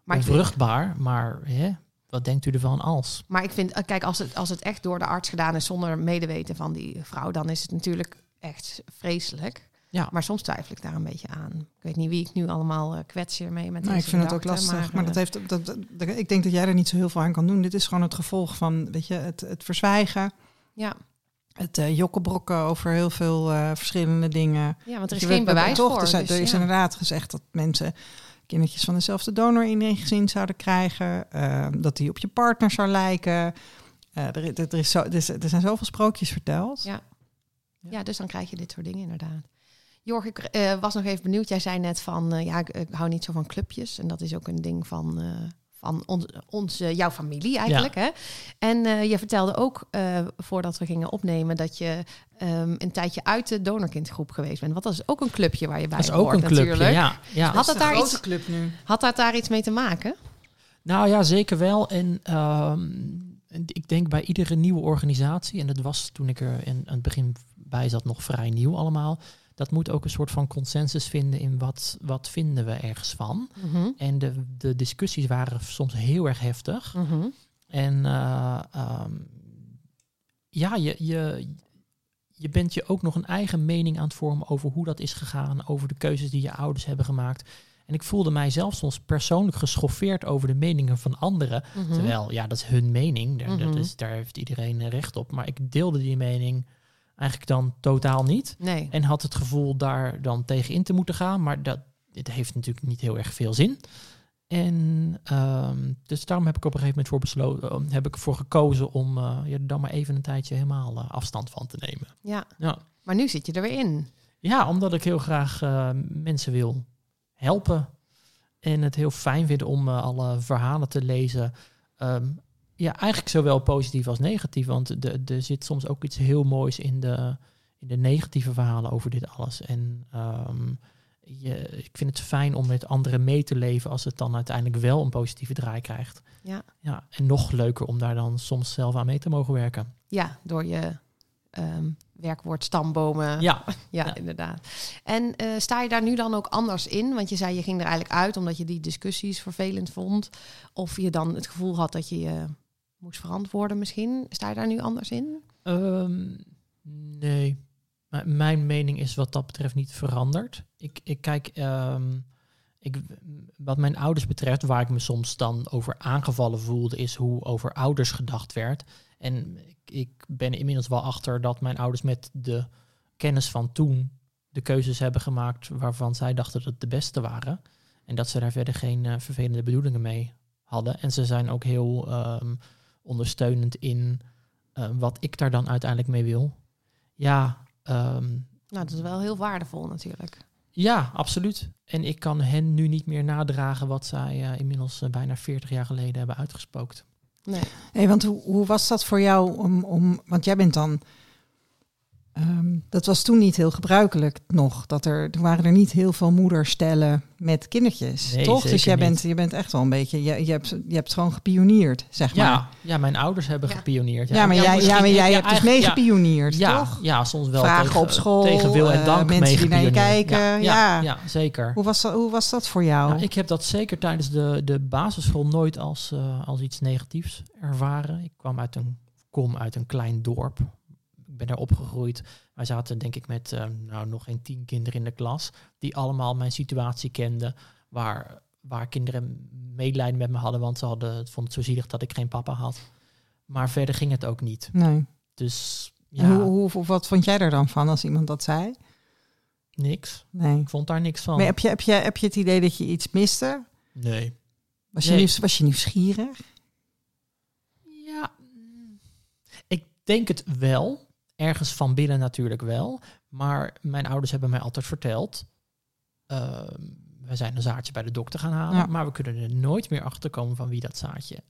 Maar onvruchtbaar, maar hè, wat denkt u ervan als? maar ik vind, eh, kijk, als het, als het echt door de arts gedaan is zonder medeweten van die vrouw, dan is het natuurlijk echt vreselijk. Ja. Maar soms twijfel ik daar een beetje aan. Ik weet niet wie ik nu allemaal eh, kwets hiermee met Nou, ik vind het ook lastig. Maar, eh, dat heeft, dat, ik denk dat jij er niet zo heel veel aan kan doen. Dit is gewoon het gevolg van weet je, het, het verzwijgen. ja. Het eh jokkenbrokken over heel veel eh, verschillende dingen. ja, want er is Je geen bewijs toch, voor. Er, dus er is ja. inderdaad gezegd dat mensen kindertjes van dezelfde donor in één gezin zouden krijgen. eh, dat die op je partner zou lijken. Eh, er, er, is zo, er, er zijn zoveel sprookjes verteld. Ja. Ja, dus dan krijg je dit soort dingen inderdaad. Jorg, ik eh, was nog even benieuwd. Jij zei net van, eh, ja, ik, ik hou niet zo van clubjes. En dat is ook een ding van, eh, van ons, onze, jouw familie eigenlijk. Hè? En eh, je vertelde ook, eh, voordat we gingen opnemen, dat je ehm, een tijdje uit de donorkindgroep geweest bent. Want dat is ook een clubje waar je bij Dat is ook hoort een clubje, natuurlijk. ja. ja. Had dat daar iets, club nu. had dat daar iets mee te maken? Nou ja, zeker wel. En ehm, en ik denk bij iedere nieuwe organisatie, en dat was toen ik er in, aan het begin bij zat nog vrij nieuw allemaal, dat moet ook een soort van consensus vinden in wat, wat vinden we ergens van. Mhm. En de, de discussies waren soms heel erg heftig. Mhm. En eh, ehm, ja, je, je, je bent je ook nog een eigen mening aan het vormen over hoe dat is gegaan, over de keuzes die je ouders hebben gemaakt. En ik voelde mij zelf soms persoonlijk geschoffeerd over de meningen van anderen. Mhm. Terwijl, ja, dat is hun mening. Daar, dat is, daar heeft iedereen recht op. Maar ik deelde die mening eigenlijk dan totaal niet. Nee. En had het gevoel daar dan tegen in te moeten gaan. Maar dat dit heeft natuurlijk niet heel erg veel zin. En ehm, dus daarom heb ik op een gegeven moment voor besloten, eh, heb ik ervoor gekozen om eh, ja, dan maar even een tijdje helemaal eh, afstand van te nemen. Ja. Ja. Maar nu zit je er weer in. Ja, omdat ik heel graag eh, mensen wil helpen. En het heel fijn vind om alle verhalen te lezen. Ehm, ja, eigenlijk zowel positief als negatief. Want de- er zit soms ook iets heel moois in de, in de negatieve verhalen over dit alles. En ehm, je, ik vind het fijn om met anderen mee te leven als het dan uiteindelijk wel een positieve draai krijgt. Ja. Ja, en nog leuker om daar dan soms zelf aan mee te mogen werken. Ja, door je ehm, werkwoord stambomen. Ja, Ja, Ja. inderdaad. En eh, sta je daar nu dan ook anders in? Want je zei je ging er eigenlijk uit omdat je die discussies vervelend vond. Of je dan het gevoel had dat je je moest verantwoorden misschien. Sta je daar nu anders in? Ehm, nee. Mijn mening is wat dat betreft niet veranderd. Ik, ik kijk, ehm, ik, wat mijn ouders betreft, waar ik me soms dan over aangevallen voelde, is hoe over ouders gedacht werd. En ik, ik ben inmiddels wel achter dat mijn ouders met de kennis van toen de keuzes hebben gemaakt waarvan zij dachten dat het de beste waren. En dat ze daar verder geen eh, vervelende bedoelingen mee hadden. En ze zijn ook heel ehm, ondersteunend in eh, wat ik daar dan uiteindelijk mee wil. Ja, ehm, Nou, dat is wel heel waardevol natuurlijk. ja, absoluut. En ik kan hen nu niet meer nadragen wat zij eh, inmiddels eh, bijna 40 jaar geleden hebben uitgespookt. Nee. Hey, want hoe, hoe was dat voor jou om, om want jij bent dan, ehm, dat was toen niet heel gebruikelijk nog, dat er, er waren er niet heel veel moederstellen met kindertjes, Nee, toch? Dus jij bent, niet. je bent echt wel een beetje, je, je, hebt, je hebt gewoon gepioneerd, zeg maar. Ja, ja, mijn ouders hebben Ja. gepioneerd. Ja, maar Ja, jij, ja, maar jij ja, hebt dus eigenlijk- mee gepioneerd, ja, toch? Ja, soms wel. Vragen tegen, op school, Tegen wil en eh, dank mensen die naar je meegepioneerd. kijken, Ja, ja. ja, zeker. Hoe, was dat, hoe was dat voor jou? Nou, ik heb dat zeker tijdens de, de basisschool nooit als, eh, als iets negatiefs ervaren. Ik kwam uit een, kom uit een klein dorp. Ben daar opgegroeid. Wij zaten denk ik met eh, nou, nog geen tien kinderen in de klas. Die allemaal mijn situatie kenden. Waar, waar kinderen medelijden met me hadden. Want ze hadden, het vond het zo zielig dat ik geen papa had. Maar verder ging het ook niet. nee. Dus En ja, hoe, hoe, wat vond jij er dan van als iemand dat zei? niks. Nee. Ik vond daar niks van. Maar heb je, heb, je, heb je het idee dat je iets miste? Nee. Was je, Nee. nieuws, was je nieuwsgierig? Ja, mm, ik denk het wel. Ergens van binnen natuurlijk wel. Maar mijn ouders hebben mij altijd verteld. ehm, we zijn een zaadje bij de dokter gaan halen. Ja. Maar we kunnen er nooit meer achter komen van wie dat zaadje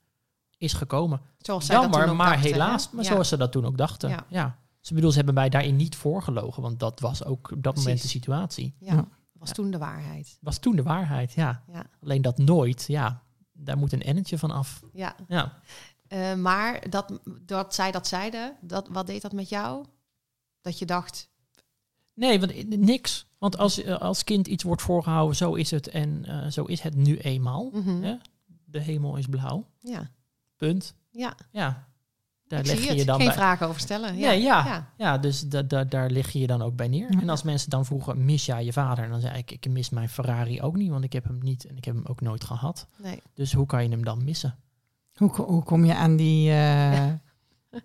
is gekomen. Zoals zij dat Jammer, toen ook maar dachten, helaas. hè? Maar Ja. zoals ze dat toen ook dachten. Ja. Ja. Ze bedoel, ze hebben mij daarin niet voorgelogen. Want dat was ook op dat moment de situatie. Ja, was toen de waarheid. Was toen de waarheid, ja. Ja. Alleen dat nooit, ja. Daar moet een ennetje van af. Ja. Ja. Eh, maar dat, dat zij dat zeiden, dat, wat deed dat met jou? Dat je dacht, Nee, want niks. Want als, eh, als kind iets wordt voorgehouden, zo is het en eh, zo is het nu eenmaal. mhm. De hemel is blauw. ja, Punt. ja. Ja. Daar ik leg je je dan Geen bij. vragen over stellen. Ja. Nee, ja. ja. Ja, dus da, da, daar lig je je dan ook bij neer. En als mensen dan vroegen, mis jij je vader? Dan zei ik, ik mis mijn Ferrari ook niet, want ik heb hem niet en ik heb hem ook nooit gehad. Nee. Dus hoe kan je hem dan missen? Hoe, hoe kom je aan die, eh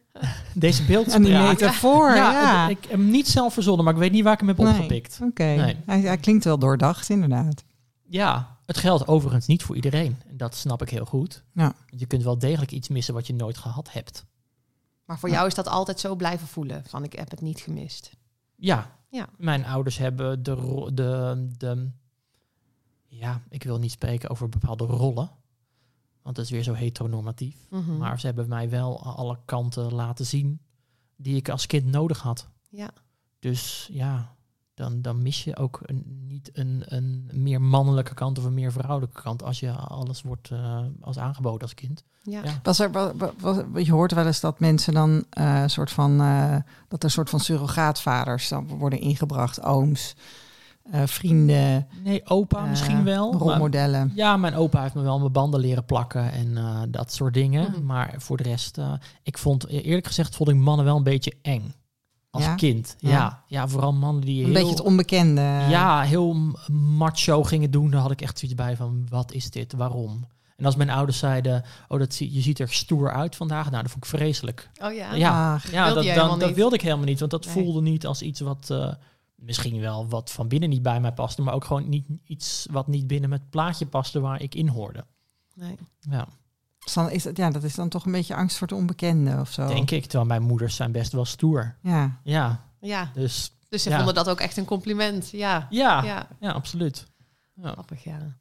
Deze beeldspraak. aan die metafoor? Ja, Ja, ik heb hem niet zelf verzonnen, maar ik weet niet waar ik hem heb Nee. opgepikt. Oké, Nee. hij, hij klinkt wel doordacht, inderdaad. Ja, het geldt overigens niet voor iedereen. En dat snap ik heel goed. Ja. Je kunt wel degelijk iets missen wat je nooit gehad hebt. Maar voor Ja. jou is dat altijd zo blijven voelen, van ik heb het niet gemist. Ja. Ja. Mijn ouders hebben de, de, de... Ja, ik wil niet spreken over bepaalde rollen. Want dat is weer zo heteronormatief. Mhm. Maar ze hebben mij wel alle kanten laten zien die ik als kind nodig had. Ja. Dus ja, dan, dan mis je ook een, niet een, een meer mannelijke kant of een meer vrouwelijke kant als je alles wordt eh, als aangeboden als kind. Ja. Ja. Was er, wa- wa- wa- je hoort wel eens dat mensen dan eh soort van, eh, dat er soort van surrogaatvaders dan worden ingebracht, ooms, eh, vrienden, Nee, opa eh, misschien wel. maar- rolmodellen. ja, mijn opa heeft me wel mijn banden leren plakken en eh, dat soort dingen. Mhm. Maar voor de rest, eh, ik vond eerlijk gezegd, vond ik mannen wel een beetje eng. Als Ja? kind. Ja. Ja. ja, vooral mannen die Een heel, beetje het onbekende. ja, heel macho gingen doen. Daar had ik echt zoiets bij van, wat is dit? Waarom? En als mijn ouders zeiden, oh, dat zie, je ziet er stoer uit vandaag. Nou, dat vond ik vreselijk. Oh ja. Ja, Ach, ja Wilde dat, dan, dat wilde ik helemaal niet. Want dat Nee. voelde niet als iets wat, eh, misschien wel wat van binnen niet bij mij paste, maar ook gewoon niet iets wat niet binnen het plaatje paste waar ik in hoorde. Nee. Ja, Dus dan is het, ja, dat is dan toch een beetje angst voor het onbekende of zo. denk ik. Terwijl mijn moeders zijn best wel stoer. Ja. Ja, Ja, dus dus ze Ja. vonden dat ook echt een compliment. Ja, ja, ja. ja. absoluut. Ja. grappig, ja.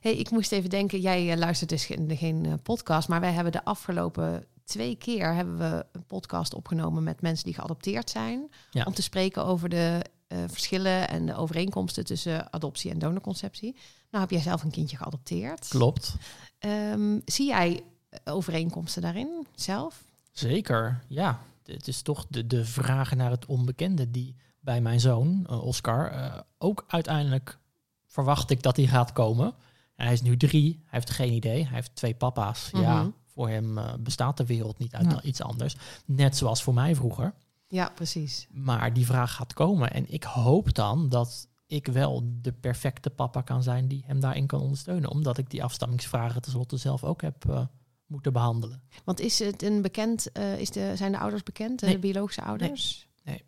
Hey, ik moest even denken, jij eh, luistert dus geen, geen eh, podcast, maar wij hebben de afgelopen twee keer hebben we een podcast opgenomen met mensen die geadopteerd zijn. Ja. Om te spreken over de eh, verschillen en de overeenkomsten tussen adoptie en donorconceptie. Nou heb jij zelf een kindje geadopteerd. Klopt. Ehm, zie jij eh, overeenkomsten daarin zelf? Zeker, ja. Het is toch de, de vragen naar het onbekende die bij mijn zoon, eh, Oscar, eh, ook uiteindelijk verwacht ik dat hij gaat komen. Hij is nu drie, hij heeft geen idee. Hij heeft twee papa's. Ja, Mhm. voor hem bestaat de wereld niet uit Ja. iets anders. Net zoals voor mij vroeger. Ja, precies. Maar die vraag gaat komen. En ik hoop dan dat ik wel de perfecte papa kan zijn die hem daarin kan ondersteunen. Omdat ik die afstammingsvragen tenslotte zelf ook heb eh, moeten behandelen. Want is het een bekend, eh, is de, zijn de ouders bekend, de biologische ouders? Nee.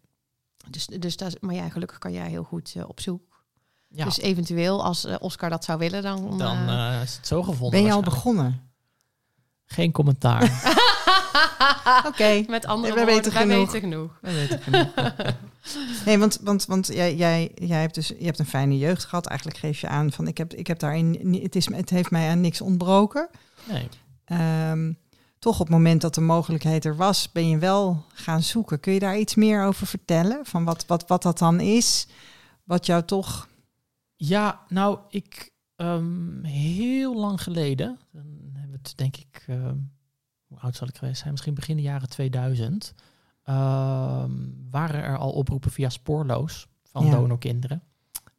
Dus, dus dat, is- maar ja, gelukkig kan jij heel goed eh, op zoek. Ja, Dus eventueel, als Oscar dat zou willen, dan... dan is het zo gevonden. Ben je al begonnen? Geen commentaar. Oké. Met andere wij woorden, weten wij genoeg. weten genoeg. Ik niet. Nee, want, want, want jij, jij, jij hebt dus je hebt een fijne jeugd gehad. Eigenlijk geef je aan van ik heb, ik heb daarin het, is, het heeft mij aan niks ontbroken. Nee. Ehm, toch op het moment dat de mogelijkheid er was, ben je wel gaan zoeken. Kun je daar iets meer over vertellen? Van wat, wat, wat dat dan is? Wat jou toch. Ja, nou, ik ehm, heel lang geleden, dan hebben we het denk ik, ehm, hoe oud zal ik geweest zijn? Misschien begin de jaren 2000, ehm, waren er al oproepen via Spoorloos van Ja. donorkinderen.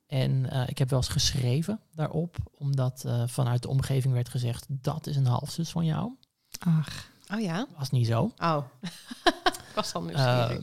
En eh, ik heb wel eens geschreven daarop, omdat eh, vanuit de omgeving werd gezegd, dat is een halfzus van jou. Ach, Oh ja? Was niet zo. Oh. ik was dan nieuwsgierig.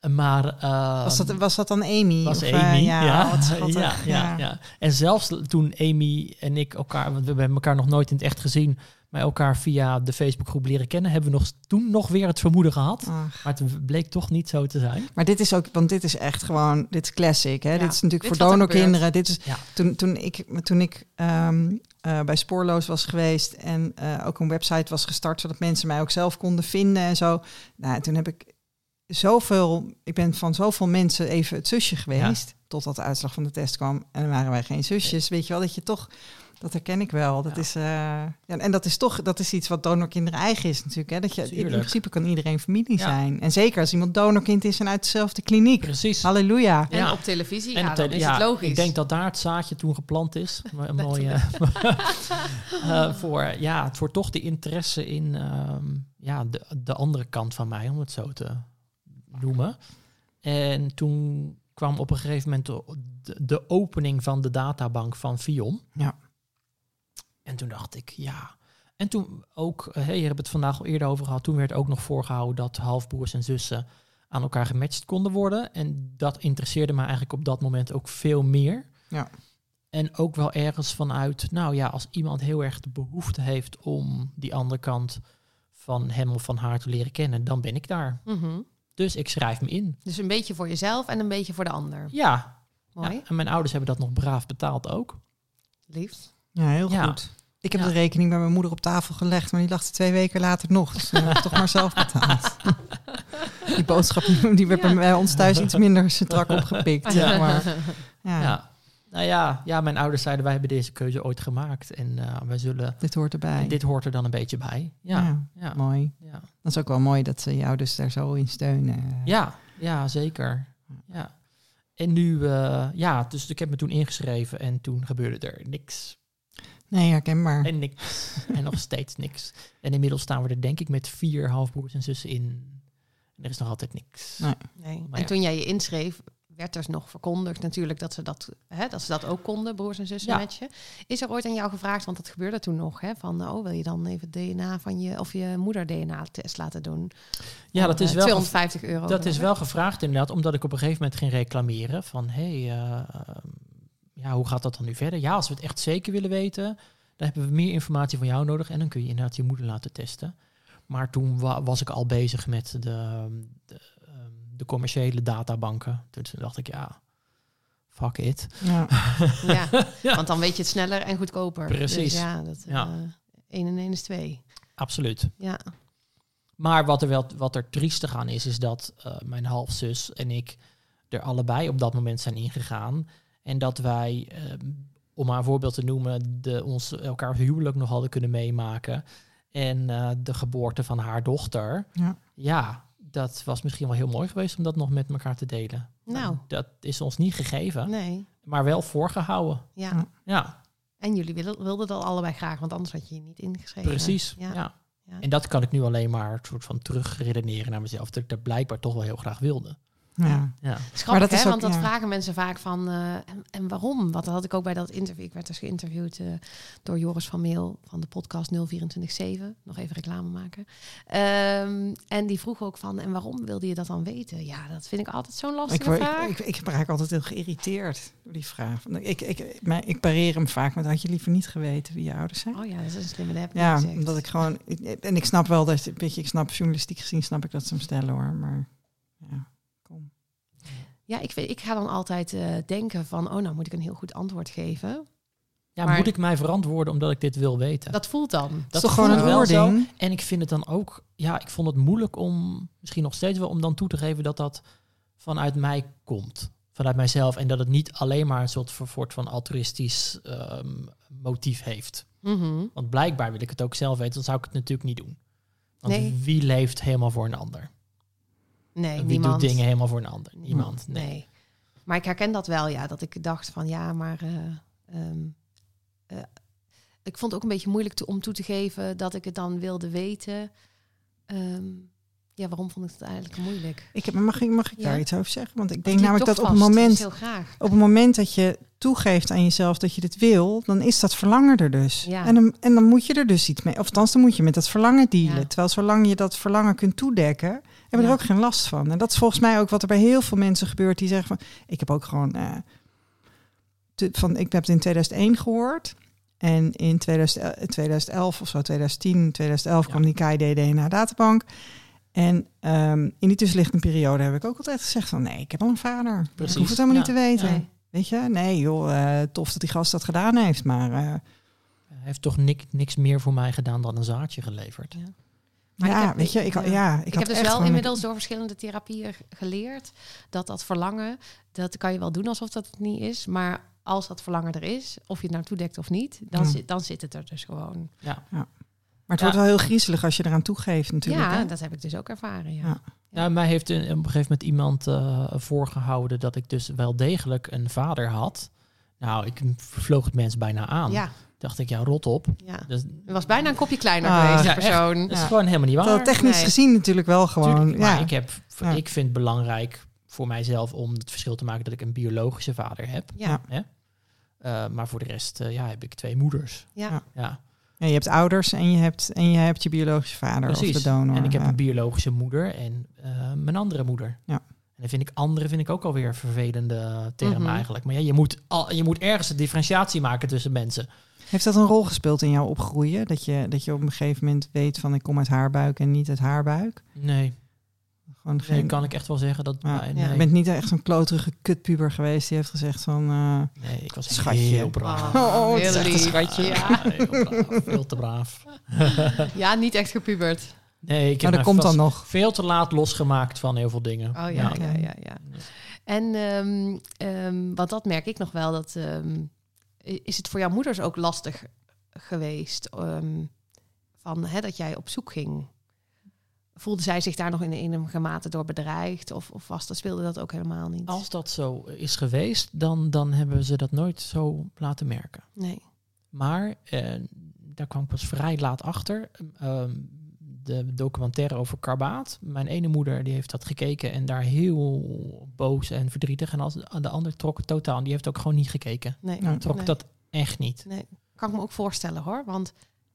Ehm, maar... ehm, was, dat, was dat dan Amy? was Of, eh, Amy. ja, ja, wat ja, ja, ja. En zelfs toen Amy en ik elkaar, want we hebben elkaar nog nooit in het echt gezien, maar elkaar via de Facebookgroep leren kennen, hebben we nog, toen nog weer het vermoeden gehad. Ach. Maar het bleek toch niet zo te zijn. Maar dit is ook, want dit is echt gewoon, dit is classic. Hè? Ja, dit is natuurlijk dit voor er donorkinderen. Dit is Ja. toen, toen ik, toen ik ehm, eh, bij Spoorloos was geweest en eh, ook een website was gestart, zodat mensen mij ook zelf konden vinden en zo. Nou, toen heb ik zoveel, ik ben van zoveel mensen even het zusje geweest, totdat de uitslag van de test kwam. En dan waren wij geen zusjes. Weet je wel, dat je toch, dat herken ik wel. Dat Ja. is, eh, ja, en dat is toch, dat is iets wat donorkinderen eigen is natuurlijk. Hè? Dat je, in, principe kan iedereen familie Ja. zijn. En zeker als iemand donorkind is en uit dezelfde kliniek. Precies. Halleluja. en ja. op televisie, En ja, op is ja, het logisch. Ik denk dat daar het zaadje toen geplant is. Een mooie, eh, voor, ja, voor toch de interesse in ehm, ja, de, de andere kant van mij, om het zo te noemen. En toen kwam op een gegeven moment de, de, de opening van de databank van Vion. Ja. En toen dacht ik, ja. En toen ook, eh, hey, je hebt het vandaag al eerder over gehad, toen werd ook nog voorgehouden dat halfbroers en zussen aan elkaar gematcht konden worden. En dat interesseerde me eigenlijk op dat moment ook veel meer. Ja. En ook wel ergens vanuit, nou ja, als iemand heel erg de behoefte heeft om die andere kant van hem of van haar te leren kennen, dan ben ik daar. Mhm. Dus ik schrijf me in. Dus een beetje voor jezelf en een beetje voor de ander. Ja, Mooi. ja, en mijn ouders hebben dat nog braaf betaald ook. Lief. Ja, heel Ja. goed. Ik heb Ja. de rekening bij mijn moeder op tafel gelegd, maar die lag er twee weken later nog. Dus heb ik toch maar zelf betaald. Die boodschap die werd Ja. bij ons thuis iets minder strak opgepikt. Zeg maar. ja, Ja. Nou ja, ja, mijn ouders zeiden wij hebben deze keuze ooit gemaakt en eh, wij zullen. dit hoort erbij. Dit hoort er dan een beetje bij. Ja, Ja, ja, mooi. ja. Dat is ook wel mooi dat ze jou dus daar zo in steunen. Ja, ja, zeker. Ja. En nu, eh, ja, dus ik heb me toen ingeschreven en toen gebeurde er niks. Nee, herkenbaar. En niks. en nog steeds niks. En inmiddels staan we er denk ik met vier halfbroers en zussen in. En er is nog altijd niks. Nee. En ja. toen jij je inschreef, werd er nog verkondigd natuurlijk dat ze dat, hè, dat, ze dat ook konden, broers en zussen Ja. met je. Is er ooit aan jou gevraagd, want dat gebeurde toen nog, hè, van oh, wil je dan even het DNA van je, of je moeder DNA-test laten doen? Ja, dat is eh, wel, 250 euro. dat is wel gevraagd inderdaad, omdat ik op een gegeven moment ging reclameren van, hé, hey, eh, ja, hoe gaat dat dan nu verder? Ja, als we het echt zeker willen weten, dan hebben we meer informatie van jou nodig en dan kun je inderdaad je moeder laten testen. Maar toen wa- was ik al bezig met de, de, ehm, de commerciële databanken. Toen dacht ik, ja, fuck it. Ja. Ja, Ja. want dan weet je het sneller en goedkoper. Precies. Dus ja, dat, Ja. eh, 1 en 1 is 2. Absoluut. Ja. Maar wat er, wel, wat er triestig aan is, is dat eh, mijn halfzus en ik er allebei op dat moment zijn ingegaan. En dat wij, eh, om maar een voorbeeld te noemen, de, ons elkaar huwelijk nog hadden kunnen meemaken. En eh, de geboorte van haar dochter. Ja. Ja, dat was misschien wel heel mooi geweest om dat nog met elkaar te delen. Nou. Dat is ons niet gegeven, Nee. maar wel voorgehouden. Ja. Ja. Ja, En jullie wilden, wilden dat allebei graag, want anders had je je niet ingeschreven. precies. Ja. Ja. Ja. En dat kan ik nu alleen maar soort van terugredeneren naar mezelf. Dat ik dat blijkbaar toch wel heel graag wilde. Ja. Ja. Het is grappig, Maar dat is hè? ook- want dat ja. vragen mensen vaak van... eh, en, en waarom? Want dat had ik ook bij dat interview. Ik werd dus geïnterviewd eh, door Joris van Meel van de podcast 0247. Nog even reclame maken. Ehm, en die vroeg ook van... En waarom wilde je dat dan weten? Ja, dat vind ik altijd zo'n Ik, lastige word, vraag. ik, ik, ik raak altijd heel geïrriteerd door die vraag. Ik, ik, maar ik pareer hem vaak met had je liever niet geweten wie je ouders zijn? oh ja, dat is een slimme dat heb ik ja, gezegd. omdat ik gewoon... ik- en ik snap wel dat... Weet je, ik snap journalistiek gezien snap ik dat ze hem stellen hoor. Maar ja. Ja, ik, weet, ik ga dan altijd eh, denken van... Oh, nou moet ik een heel goed antwoord geven. Ja, Maar- moet ik mij verantwoorden omdat ik dit wil weten? Dat voelt dan. Dat is Dat gewoon voelt een wel zo. En ik vind het dan ook, ja, ik vond het moeilijk om, misschien nog steeds wel, om dan toe te geven dat dat vanuit mij komt. Vanuit mijzelf. En dat het niet alleen maar een soort soort van altruïstisch ehm, motief heeft. Mhm. Want blijkbaar wil ik het ook zelf weten, dan zou ik het natuurlijk niet doen. Want Nee. wie leeft helemaal voor een ander? Nee, wie niemand. doet dingen helemaal voor een ander? Niemand. Nee. Nee. Maar ik herken dat wel, ja. Dat ik dacht van ja, maar eh, ehm, eh, ik vond het ook een beetje moeilijk te, om toe te geven dat ik het dan wilde weten. Ehm, ja, waarom vond ik het eigenlijk moeilijk? Ik heb, mag ik, mag ik Ja. daar iets over zeggen? Want ik denk namelijk dat op het moment... heel graag. op het moment dat je toegeeft aan jezelf dat je dit wil, dan is dat verlangen er dus. Ja. En, dan, en dan moet je er dus iets mee. Of althans, dan moet je met dat verlangen dealen. Ja. Terwijl zolang je dat verlangen kunt toedekken, hebben we er ook geen last van. En dat is volgens mij ook wat er bij heel veel mensen gebeurt die zeggen van, ik heb ook gewoon, eh, te- van, ik heb het in 2001 gehoord. En in 2011, 2011 of zo, 2010, 2011 Ja. kwam die KID-DNA-databank. En ehm, in die tussenliggende periode heb ik ook altijd gezegd van... nee, ik heb al een vader. Precies, Ik hoef het helemaal ja. niet te weten. Weet je? Nee, joh, eh, tof dat die gast dat gedaan heeft. Maar eh, Hij heeft toch nik, niks meer voor mij gedaan dan een zaadje geleverd. Ja. Maar ik ja, heb- weet je, ik, ja. ja. ik, Ik, had heb dus echt wel inmiddels door verschillende therapieën geleerd dat dat verlangen, dat kan je wel doen alsof dat het niet is, maar als dat verlangen er is, of je het nou toedekt of niet, dan, Ja. zit, dan zit het er dus gewoon. Ja. Maar het Ja. wordt wel heel griezelig als je eraan toegeeft natuurlijk. ja, hè? dat heb ik dus ook ervaren. Ja. Ja. Ja, mij heeft een, op een gegeven moment iemand eh, voorgehouden dat ik dus wel degelijk een vader had. Nou, ik vloog het mens bijna aan. Ja, Dacht ik, ja, rot op. ja. Dus, Het was bijna een kopje kleiner geweest, Ja, die echt. persoon. dat is gewoon helemaal niet waar. Terwijl technisch Nee. gezien natuurlijk wel gewoon... Tuurlijk, ja. maar ik, heb, Ja. ik vind het belangrijk voor mijzelf om het verschil te maken dat ik een biologische vader heb. Ja, Ja. Eh, maar voor de rest eh, ja, heb ik twee moeders. ja. Ja. Ja, je hebt ouders en je hebt, en je hebt je biologische vader precies. of de donor. en ik heb een biologische moeder en eh, mijn andere moeder. Ja. En dan vind ik andere vind ik ook alweer vervelende term Mhm. eigenlijk. Maar ja, je moet, al, je moet ergens een differentiatie maken tussen mensen. Heeft dat een rol gespeeld in jouw opgroeien? Dat je, dat je op een gegeven moment weet van ik kom uit haar buik en niet uit haar buik? Nee, Gewoon nee geen, kan ik echt wel zeggen dat. Ja. nee, Ja. nee. Je bent niet echt zo'n kloterige kutpuber geweest die heeft gezegd van... eh, Nee, ik was Schatje. heel braaf. Oh, het is heel echt een lief. schatje. Ja. heel braaf. Veel te braaf. ja, niet echt gepubert. Nee, ik maar heb dat komt dan nog. veel te laat losgemaakt van heel veel dingen. Oh ja, Ja. ja, ja, ja. En ehm ehm, want dat merk ik nog wel, dat ehm, is het voor jouw moeders ook lastig geweest ehm, van hè, dat jij op zoek ging? Voelde zij zich daar nog in enige mate door bedreigd? Of, of was dat, speelde dat ook helemaal niet? Als dat zo is geweest, dan, dan hebben ze dat nooit zo laten merken. Nee. Maar eh, daar kwam ik pas vrij laat achter. Ehm, de documentaire over Karbaat. Mijn ene moeder die heeft dat gekeken en daar heel boos en verdrietig. En als, de ander trok het totaal. Die heeft ook gewoon niet gekeken. Nee. Ja. Trok Nee. dat echt niet. Nee, kan ik me ook voorstellen hoor. Want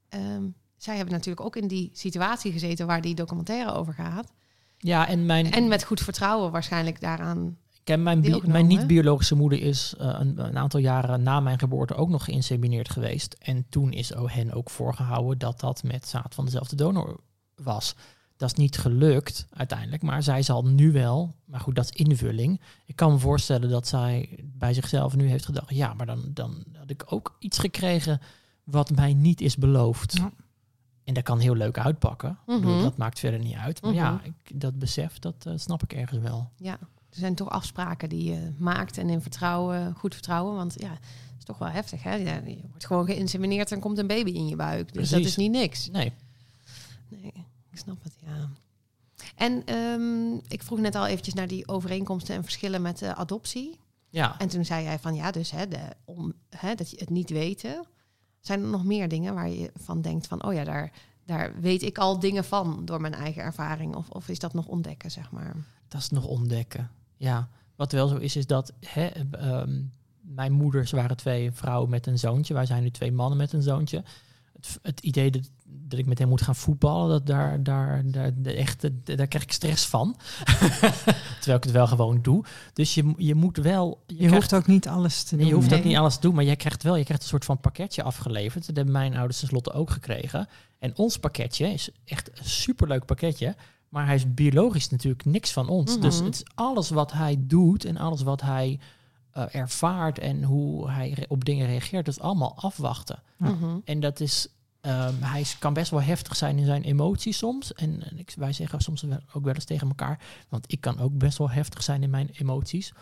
ehm, zij hebben natuurlijk ook in die situatie gezeten waar die documentaire over gaat. Ja, en mijn, En met goed vertrouwen waarschijnlijk daaraan. ik heb mijn, bi- mijn niet-biologische moeder is eh, een, een aantal jaren na mijn geboorte ook nog geïnsemineerd geweest. En toen is hen ook voorgehouden dat dat met zaad van dezelfde donor was. Dat is niet gelukt uiteindelijk, maar zij zal nu wel, maar goed, dat is invulling. Ik kan me voorstellen dat zij bij zichzelf nu heeft gedacht, ja, maar dan, dan had ik ook iets gekregen wat mij niet is beloofd. Ja. En dat kan heel leuk uitpakken. Mhm. dat maakt verder niet uit. Maar ja, Mhm. ik, dat besef, dat eh, snap ik ergens wel. Ja, er zijn toch afspraken die je maakt en in vertrouwen, goed vertrouwen. Want ja, het is toch wel heftig. Hè? Je wordt gewoon geïnsemineerd en komt een baby in je buik. Dus dat Precies. is niet niks. Nee, Nee, ik snap het, ja. En ehm, ik vroeg net al eventjes naar die overeenkomsten en verschillen met de adoptie. ja. En toen zei jij van ja, dus hè, de, om, hè, dat je het niet weten. Zijn er nog meer dingen waar je van denkt van, oh ja, daar, daar weet ik al dingen van door mijn eigen ervaring? Of, of is dat nog ontdekken, zeg maar? Dat is nog ontdekken. Ja, wat wel zo is, is dat hè, ehm, mijn moeders waren twee vrouwen met een zoontje. Wij zijn nu twee mannen met een zoontje. Het, het idee dat, dat ik met hem moet gaan voetballen, dat daar, daar, daar, de echte, daar krijg ik stress van. Terwijl ik het wel gewoon doe. Dus je, je moet wel. Je, krijgt- hoeft ook niet alles te Nee, doen. je hoeft ook niet alles te doen, maar jij krijgt wel, je krijgt een soort van pakketje afgeleverd. Dat hebben mijn ouders tenslotte ook gekregen. En ons pakketje is echt een superleuk pakketje. Maar hij is biologisch natuurlijk niks van ons. Mhm. Dus het is alles wat hij doet en alles wat hij eh, ervaart en hoe hij op dingen reageert, dat is allemaal afwachten. Mhm. En dat is, ehm, hij is- kan best wel heftig zijn in zijn emoties soms. En, en ik, wij zeggen soms wel- ook wel eens tegen elkaar, want ik kan ook best wel heftig zijn in mijn emoties.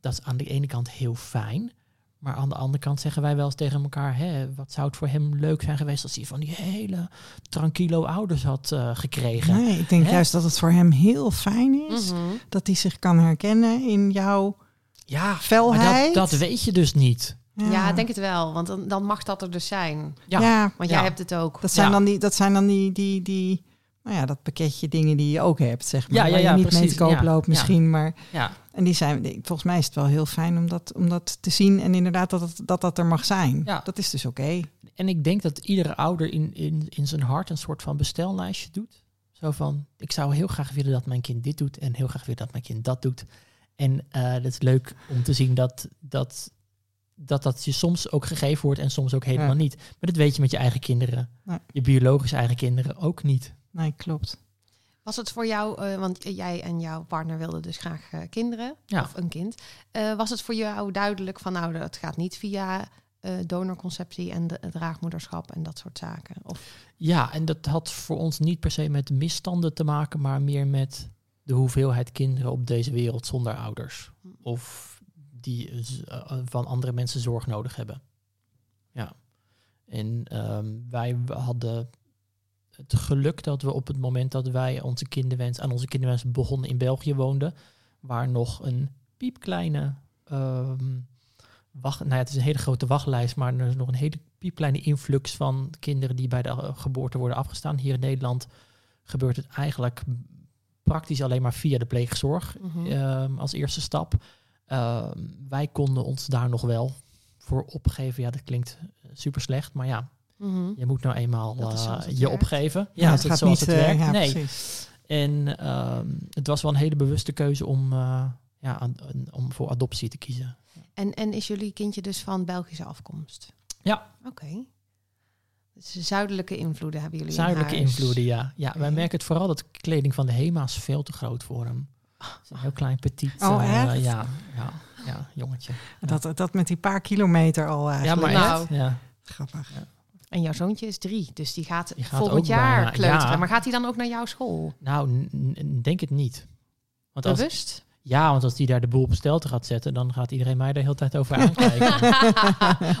Dat is aan de ene kant heel fijn. Maar aan de andere kant zeggen wij wel eens tegen elkaar, hè, wat zou het voor hem leuk zijn geweest als hij van die hele tranquilo ouders had eh, gekregen. Nee, ik denk Hè? juist dat het voor hem heel fijn is. Mhm. Dat hij zich kan herkennen in jouw Ja, maar felheid. dat, dat weet je dus niet. Ja, ik denk het wel. Want dan, dan mag dat er dus zijn. Ja, Ja, Want Ja. jij hebt het ook. dat zijn Ja. dan die, dat zijn dan die, die, die, nou ja, dat pakketje dingen die je ook hebt, zeg maar. Ja, ja, waar ja, je niet mee precies. te koop Ja, loopt ja. misschien, maar ja. en die zijn, volgens mij is het wel heel fijn om dat, om dat te zien en inderdaad dat dat, dat er mag zijn. Ja. Dat is dus oké. En ik denk dat iedere ouder in, in, in zijn hart een soort van bestellijstje doet. Zo van, ik zou heel graag willen dat mijn kind dit doet en heel graag willen dat mijn kind dat doet. En eh dat is leuk om te zien dat dat, dat dat je soms ook gegeven wordt en soms ook helemaal Ja. niet. Maar dat weet je met je eigen kinderen. Nee. Je biologische eigen kinderen ook niet. Nee, klopt. Was het voor jou, eh, want jij en jouw partner wilden dus graag eh, kinderen Ja. of een kind. Eh, was het voor jou duidelijk van nou, dat gaat niet via eh, donorconceptie en de, draagmoederschap en dat soort zaken? Of, Ja, en dat had voor ons niet per se met misstanden te maken, maar meer met de hoeveelheid kinderen op deze wereld zonder ouders. Of die eh, eh, van andere mensen zorg nodig hebben. Ja. En ehm, wij hadden het geluk dat we op het moment dat wij onze kinderwens, aan onze kinderwens begonnen in België woonden, waar nog een piepkleine ehm, wacht, nou ja, het is een hele grote wachtlijst, maar er is nog een hele piepkleine influx van kinderen die bij de eh, geboorte worden afgestaan. Hier in Nederland gebeurt het eigenlijk praktisch alleen maar via de pleegzorg Mhm. ehm, als eerste stap. Ehm, wij konden ons daar nog wel voor opgeven. Ja, dat klinkt super slecht, maar ja, Mhm. je moet nou eenmaal eh, je werkt. opgeven. Ja, dat is zoals het eh, werkt. ja, nee. precies. En ehm, het was wel een hele bewuste keuze om, eh, ja, aan- om voor adoptie te kiezen. En, en is jullie kindje dus van Belgische afkomst? Ja. Oké. Dus zuidelijke invloeden hebben jullie in Zuidelijke huis. invloeden, ja. ja wij merken het vooral dat de kleding van de HEMA is veel te groot voor hem. Het is een heel klein petit. Oh, eh, echt? ja, ja, ja, jongetje. Dat, dat met die paar kilometer al Ja, eigenlijk. maar Nou. Ja. Grappig. En jouw zoontje is drie, dus die gaat, Die gaat volgend jaar bijna- kleuteren. ja. Maar gaat hij dan ook naar jouw school? Nou, denk het niet. Want als, Bewust? ja, want als die daar de boel op stelte gaat zetten, dan gaat iedereen mij de hele tijd over aankijken.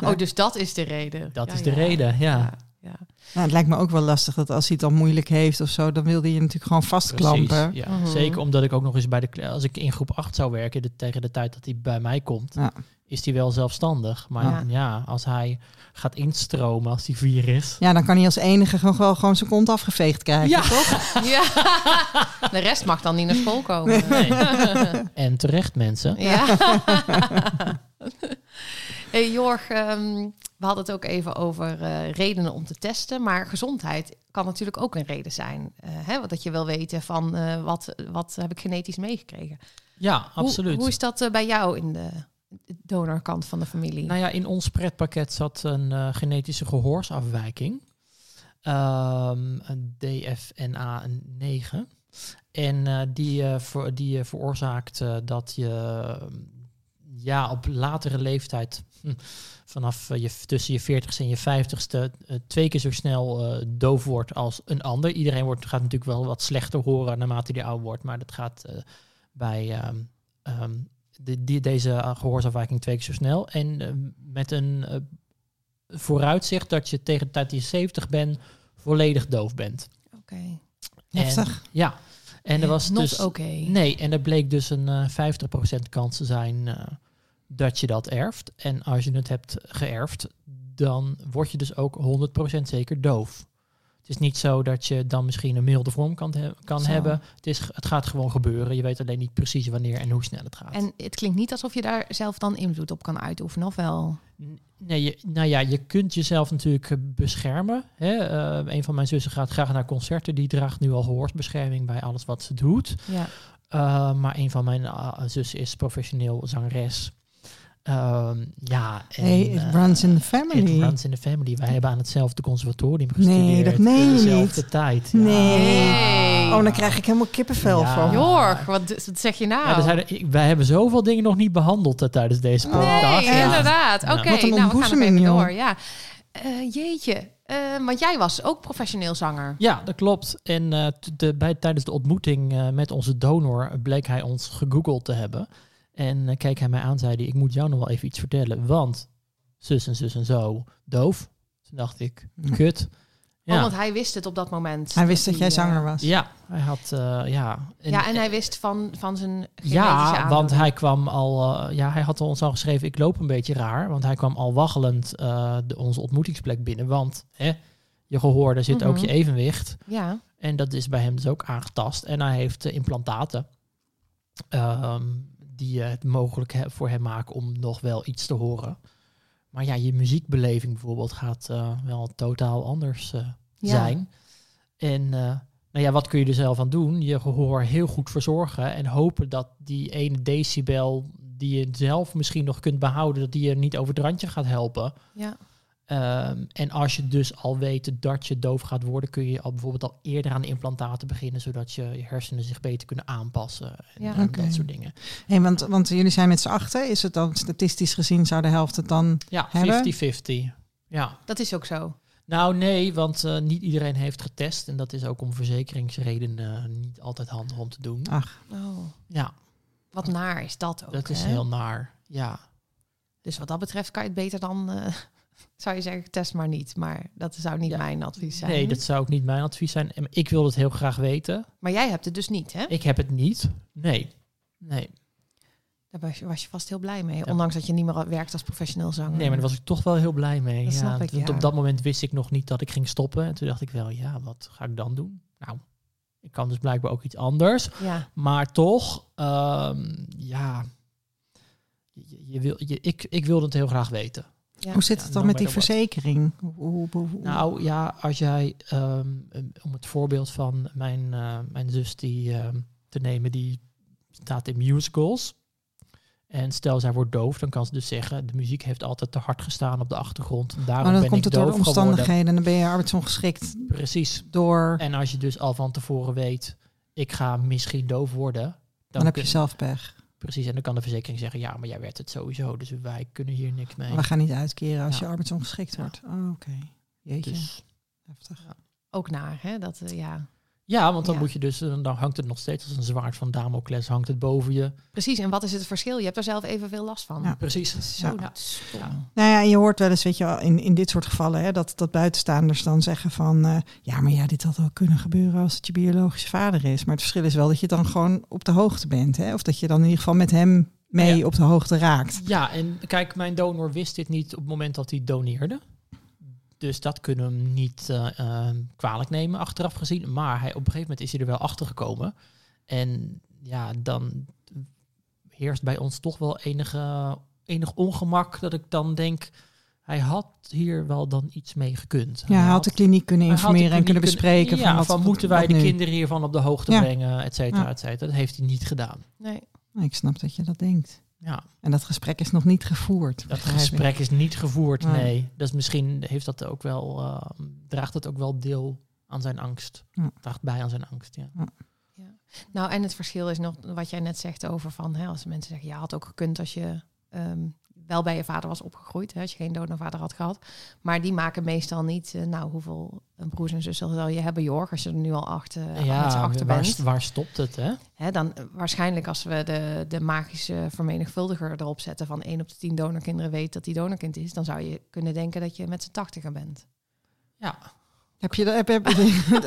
oh, dus dat is de reden. Dat Ja, is de ja. reden, ja. Ja. Nou, het lijkt me ook wel lastig dat als hij het dan moeilijk heeft of zo, dan wil hij je natuurlijk gewoon vastklampen. Precies, ja. Mhm. Zeker omdat ik ook nog eens bij de... Als ik in groep 8 zou werken, de, tegen de tijd dat hij bij mij komt, Ja. is hij wel zelfstandig. Maar Ja. ja. als hij gaat instromen als hij vier is... Ja, dan kan hij als enige gewoon, gewoon zijn kont afgeveegd krijgen. Ja. toch? Ja. De rest mag dan niet naar school komen. Nee. en terecht, mensen. Ja. hey, Jorg, ehm, we hadden het ook even over eh, redenen om te testen. Maar gezondheid kan natuurlijk ook een reden zijn. Eh, hè, wat dat je wil weten van eh, wat, wat heb ik genetisch meegekregen. Ja, absoluut. Hoe, is dat bij jou in de donorkant van de familie? Nou ja, in ons pretpakket zat een genetische gehoorsafwijking. Ehm, een DFNA 9. En die, voor, die veroorzaakt dat je ja, op latere leeftijd, vanaf eh, je, tussen je 40ste en je 50ste, eh, twee keer zo snel eh, doof wordt als een ander. Iedereen wordt, gaat natuurlijk wel wat slechter horen naarmate hij ouder wordt, maar dat gaat bij ehm, ehm, de, die, deze eh, gehoorsafwijking twee keer zo snel. En met een vooruitzicht dat je tegen de tijd dat je 70 bent, volledig doof bent. Oké. Heftig. En, ja, en er was Not dus... oké. Nee, en er bleek dus een eh 50% kans te zijn dat je dat erft. En als je het hebt geërfd, dan word je dus ook 100% zeker doof. Het is niet zo dat je dan misschien een milde vorm kan, he- kan Zo. hebben. Het, is, het gaat gewoon gebeuren. Je weet alleen niet precies wanneer en hoe snel het gaat. En het klinkt niet alsof je daar zelf dan invloed op kan uitoefenen, of wel? Nee, je, nou ja, je kunt jezelf natuurlijk eh, beschermen. Hè? Eh, een van mijn zussen gaat graag naar concerten. Die draagt nu al gehoorsbescherming bij alles wat ze doet. Ja. Uh, maar een van mijn uh, zussen is professioneel zangeres. Um, ja, en, hey, it uh, runs in the family. It runs in the family. Wij hebben aan hetzelfde conservatorium gestudeerd. Nee, dat meen dezelfde niet. tijd. Nee. Oh, dan krijg ik helemaal kippenvel Ja. van. Jorg, wat, wat zeg je nou? Ja, zijn wij hebben zoveel dingen nog niet behandeld uh, tijdens deze podcast. Nee, Ja. inderdaad. Oké, nou, we gaan ontboezeming, even door. Ja. Eh, jeetje, Eh, want jij was ook professioneel zanger. Ja, dat klopt. En eh, de, bij, tijdens de ontmoeting eh, met onze donor bleek hij ons gegoogeld te hebben. En eh, keek hij mij aan, zei hij, ik moet jou nog wel even iets vertellen. Want zus en zus en zo, doof. Toen dacht ik, Ja. kut. Oh, want hij wist het op dat moment. Hij wist dat jij hij, eh, zanger was. ja hij had, eh, ja. ja, en hij wist van, van zijn genetische Ja, want hij kwam al, eh, ja, hij had ons al geschreven, ik loop een beetje raar. Want hij kwam al waggelend eh, de, onze ontmoetingsplek binnen. Want hè, je gehoor, daar zit ook Mhm. je evenwicht. Ja, En dat is bij hem dus ook aangetast. En hij heeft implantaten ehm, die het mogelijk voor hem maken om nog wel iets te horen. Maar ja, je muziekbeleving bijvoorbeeld gaat eh, wel totaal anders eh, Ja. zijn. En eh, nou ja, wat kun je er zelf aan doen? Je gehoor heel goed verzorgen en hopen dat die ene decibel die je zelf misschien nog kunt behouden, dat die je niet over het randje gaat helpen. ja. Ehm, en als je dus al weet dat je doof gaat worden, kun je al bijvoorbeeld al eerder aan de implantaten beginnen, zodat je, je hersenen zich beter kunnen aanpassen en, Ja. en dat soort dingen. Hey, want, want jullie zijn met z'n achten. Is het dan statistisch gezien, zou de helft het dan... Ja, Hebben? 50-50. Ja. Dat is ook zo. Nou nee, want eh, niet iedereen heeft getest en dat is ook om verzekeringsredenen eh, niet altijd handig om te doen. Ach, Oh, Ja, wat naar is dat ook. dat is heel naar. Ja. Dus wat dat betreft kan je het beter dan, eh, zou je zeggen, test maar niet. Maar dat zou niet Ja. mijn advies zijn. Nee, dat zou ook niet mijn advies zijn. En Ik wil het heel graag weten. Maar jij hebt het dus niet, hè? Ik heb het niet. Nee. Nee. Daar was je, was je vast heel blij mee. Ja. Ondanks dat je niet meer werkt als professioneel zanger. Nee, maar daar was ik toch wel heel blij mee. Dat ja, snap ik, want op dat moment wist ik nog niet dat ik ging stoppen. En toen dacht ik wel, ja, wat ga ik dan doen? Nou, ik kan dus blijkbaar ook iets anders. Ja, Maar toch, ehm, ja, je, je wil, je, ik, ik wilde het heel graag weten. Ja. hoe zit Ja, het dan met die verzekering? Hoe, hoe, hoe- hoe- Nou ja, als jij, ehm, um, om het voorbeeld van mijn, eh, mijn zus die, ehm, te nemen, die staat in musicals. En stel zij wordt doof, dan kan ze dus zeggen, de muziek heeft altijd te hard gestaan op de achtergrond. En daarom maar dan ben komt ik het door de doof geworden. omstandigheden. Dan ben je arbeidsongeschikt Precies. door... En als je dus al van tevoren weet, ik ga misschien doof worden. Dan, Dan heb je zelf pech. Precies, en dan kan de verzekering zeggen, ja, maar jij werd het sowieso, dus wij kunnen hier niks mee. We gaan niet uitkeren als Ja. je arbeidsongeschikt Ja. wordt. Oh, oké. Jeetje, Dus, heftig. ook naar, hè? Dat, eh, ja. Ja, want dan Ja. moet je dus, dan hangt het nog steeds als een zwaard van Damocles, hangt het boven je. Precies, en wat is het verschil? Je hebt er zelf evenveel last van. Ja. Precies. Zo Ja. Nou ja, je hoort wel eens, weet je wel, in, in dit soort gevallen, hè, dat, dat buitenstaanders dan zeggen van, eh, ja, maar ja, dit had wel kunnen gebeuren als het je biologische vader is. Maar het verschil is wel dat je dan gewoon op de hoogte bent, hè? Of dat je dan in ieder geval met hem mee Ja. op de hoogte raakt. Ja, en kijk, mijn donor wist dit niet op het moment dat hij doneerde. Dus dat kunnen we hem niet eh, eh, kwalijk nemen, achteraf gezien. Maar hij, op een gegeven moment is hij er wel achter gekomen. En ja, dan heerst bij ons toch wel enige, enig ongemak dat ik dan denk... Hij had hier wel dan iets mee gekund. Ja, hij had de kliniek kunnen informeren en kunnen bespreken. Ja, van, wat, van moeten wij de nu? kinderen hiervan op de hoogte Ja. brengen, et cetera, Ja. et cetera. Dat heeft hij niet gedaan. Nee. Ik snap dat je dat denkt. Ja, En dat gesprek is nog niet gevoerd. dat ik. gesprek is niet gevoerd, Nee. nee. Dus misschien heeft dat ook wel, eh, draagt het ook wel deel aan zijn angst. Ja. Draagt bij aan zijn angst, ja. Nou, en het verschil is nog wat jij net zegt over van, hè, als mensen zeggen, ja, had ook gekund als je ehm, wel bij je vader was opgegroeid, hè, als je geen donorvader had gehad. Maar die maken meestal niet, eh, nou, hoeveel broers en zussen zal je hebben, Jorg, als je er nu al acht, eh, Ja, achter waar, bent. waar stopt het, hè? Hè, dan eh, waarschijnlijk als we de, de magische vermenigvuldiger erop zetten van 1 op de 10 donorkinderen weet dat die donorkind is, dan zou je kunnen denken dat je met z'n tachtiger bent. Ja. Heb je, heb, heb,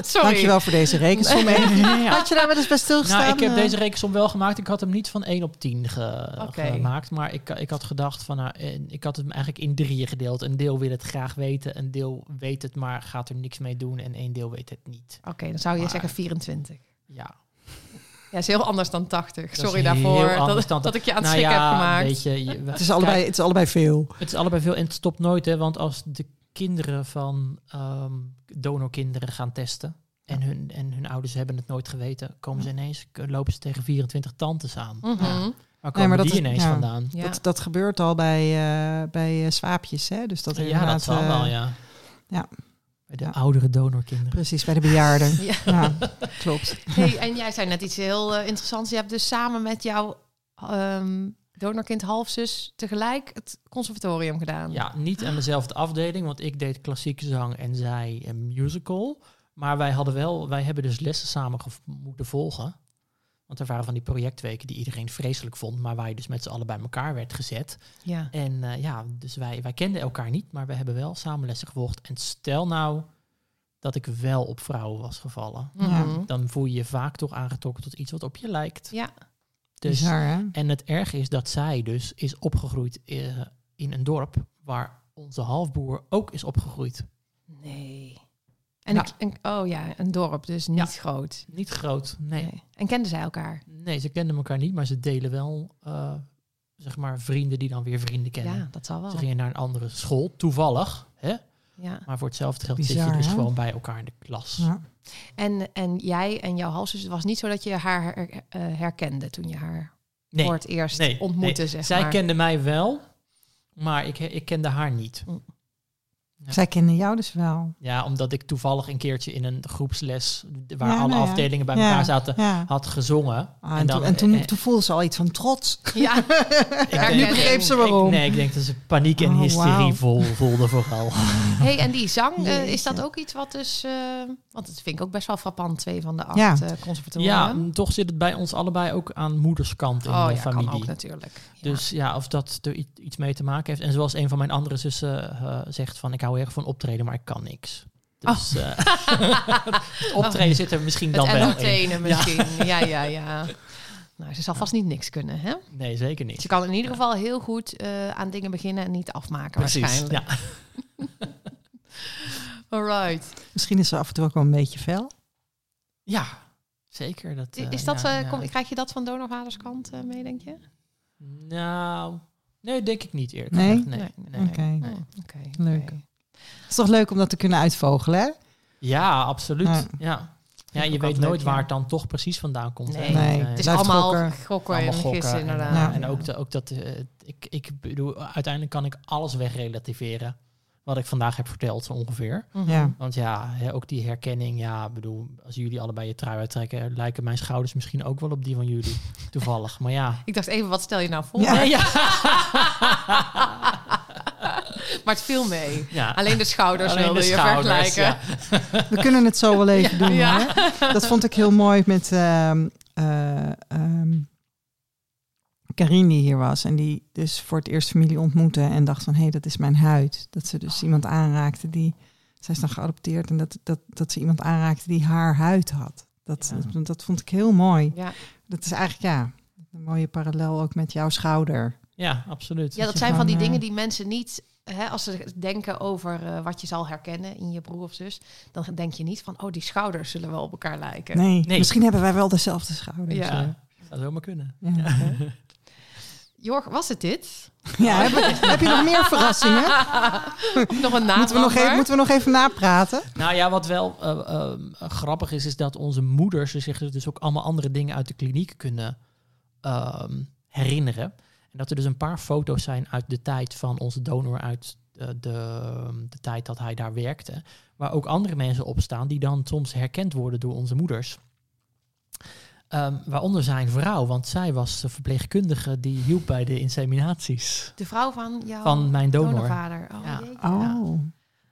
Sorry. Dankjewel voor deze rekensom. Ja. Had je daar wel eens bij stilgestaan? Nou, ik heb eh? deze rekensom wel gemaakt. Ik had hem niet van 1 op 10 ge- gemaakt. Maar ik, ik had gedacht van, nou, ik had het eigenlijk in drieën gedeeld. Een deel wil het graag weten, een deel weet het, maar gaat er niks mee doen. En één deel weet het niet. Oké, dan zou je Maar- zeggen 24. Ja. Ja, is heel anders dan 80. is Sorry daarvoor dat, dan- dat ik je aan het nou schrikken ja, heb gemaakt. Weet je, je- Het is, allebei, het is allebei veel. Het is allebei veel en het stopt nooit, hè? Want als de kinderen van ehm, donorkinderen gaan testen en hun, en hun ouders hebben het nooit geweten, komen ze ineens, lopen ze tegen 24 tantes aan. Waar komen maar dat is- ineens ja. vandaan? Ja. Dat, dat gebeurt al bij, eh, bij eh, swaapjes. Hè? Dus dat ja, dat zal eh, wel, ja. ja. Bij de Ja. oudere donorkinderen. Precies, bij de bejaarden. Ja. ja, klopt. Hey, en jij zei net iets heel eh, interessants. Je hebt dus samen met jouw ehm, donorkind halfzus tegelijk het conservatorium gedaan. Ja, niet aan dezelfde afdeling, want ik deed klassieke zang en zij een musical. Maar wij hadden wel, wij hebben dus lessen samen moeten volgen. Want er waren van die projectweken die iedereen vreselijk vond, maar waar je dus met z'n allen bij elkaar werd gezet. Ja. En eh, ja, dus wij, wij kenden elkaar niet, maar we hebben wel samen lessen gevolgd. En stel nou dat ik wel op vrouwen was gevallen. Ja. Mhm. Dan voel je je vaak toch aangetrokken tot iets wat op je lijkt. Ja. Dus, Bizar, hè? en het erge is dat zij dus is opgegroeid eh, in een dorp waar onze halfbroer ook is opgegroeid. Nee. En, Ja. ik- en- oh ja, een dorp, dus niet Ja. groot. Niet groot, nee. Nee. En kenden zij elkaar? Nee, ze kenden elkaar niet, maar ze delen wel, eh, zeg maar, vrienden die dan weer vrienden kennen. Ja, dat zal wel. Ze gingen naar een andere school, toevallig. Hè? Ja. Maar voor hetzelfde geld zit je dus hè? gewoon bij elkaar in de klas. Ja. En, en jij en jouw halfzus, het was niet zo dat je haar her- eh, herkende toen je haar Nee, voor het eerst nee, ontmoette, nee. zeg Zij maar. kende mij wel, maar ik, ik kende haar niet. Ja. Zij kennen jou dus wel. Ja, omdat ik toevallig een keertje in een groepsles waar Ja, alle nou ja. afdelingen bij Ja, elkaar zaten, Ja. had gezongen. Ah, en, toen, en toen, toen voelde ze al iets van trots. Ja, ik denk- begreep ze ik- waarom. nee, ik denk dat ze paniek en Oh, hysterie vol, voelde vooral. hey, en die zang, eh, is dat ook iets wat dus... eh, want dat vind ik ook best wel frappant, twee van de acht Ja. eh. Ja, toch zit het bij ons allebei ook aan moederskant in oh de ja, familie. kan ook natuurlijk. Ja. Dus ja, of dat er iets mee te maken heeft. En zoals een van mijn andere zussen eh, zegt van... ik hou erg van optreden, maar ik kan niks. Dus eh, het optreden zit er misschien dan het wel in. misschien. Ja. ja, ja, Nou, ze zal vast niet niks kunnen, hè? Nee, zeker Ze niet. kan in ieder geval heel goed eh, aan dingen beginnen en niet afmaken Precies, waarschijnlijk. ja. Alright. Misschien is ze af en toe ook wel een beetje fel. Ja, zeker. Dat, eh, Is dat, ja, eh, ja. kom, krijg je dat van donorvaderskant eh, mee, denk je? Nou, nee, denk ik niet eerlijk Nee? Nee, nee. Oké. Oh, oké, Leuk. Het is toch leuk om dat te kunnen uitvogelen, hè? Ja, absoluut. Ja. Ja, je weet nooit leuk, waar ja. het dan toch precies vandaan komt. Nee. Eh, Het is Blijft allemaal gokken. gokken, allemaal gokken gissen, en, inderdaad. Ja. En ook, de, ook dat, eh, ik, ik bedoel, uiteindelijk kan ik alles wegrelativeren. Wat ik vandaag heb verteld, zo ongeveer. Mhm. Ja. Want ja, hè, ook die herkenning, ja, bedoel, als jullie allebei je trui uittrekken, lijken mijn schouders misschien ook wel op die van jullie. Toevallig. Maar ja. Ik dacht even, wat stel je nou voor? Ja. Nee, ja. Maar het viel mee. ja. Alleen de schouders Alleen wilde de je schouders, vergelijken. ja. We kunnen het zo wel even doen. Ja. Hè? Dat vond ik heel mooi met ehm eh, ehm, Karin die hier was. En die dus voor het eerst familie ontmoette. En dacht van, hé, hey, dat is mijn huid. Dat ze dus iemand aanraakte die... Zij is dan geadopteerd. En dat, dat, dat ze iemand aanraakte die haar huid had. Dat, Ja. dat, dat vond ik heel mooi. Ja. Dat is eigenlijk, ja, een mooie parallel ook met jouw schouder. ja, absoluut. ja, dat zijn van die gewoon, dingen eh, die mensen niet... Hè, als ze denken over eh, wat je zal herkennen in je broer of zus... dan denk je niet van, oh, die schouders zullen wel op elkaar lijken. Nee, Nee. misschien hebben wij wel dezelfde schouders. Ja. Ja, zou zomaar kunnen. ja. ja. Jorg, was het dit? heb, heb je nog meer verrassingen? nog een naam? Moeten we, nog even, moeten we nog even napraten? Nou ja, wat wel eh, eh, grappig is, is dat onze moeders zich dus ook allemaal andere dingen uit de kliniek kunnen ehm, herinneren. En dat er dus een paar foto's zijn uit de tijd van onze donor uit de, de, de tijd dat hij daar werkte. Waar ook andere mensen op staan die dan soms herkend worden door onze moeders. Ehm, waaronder zijn vrouw, want zij was de verpleegkundige die hielp bij de inseminaties De vrouw van jouw van mijn donor. donorvader. Oh, Ja. Oh.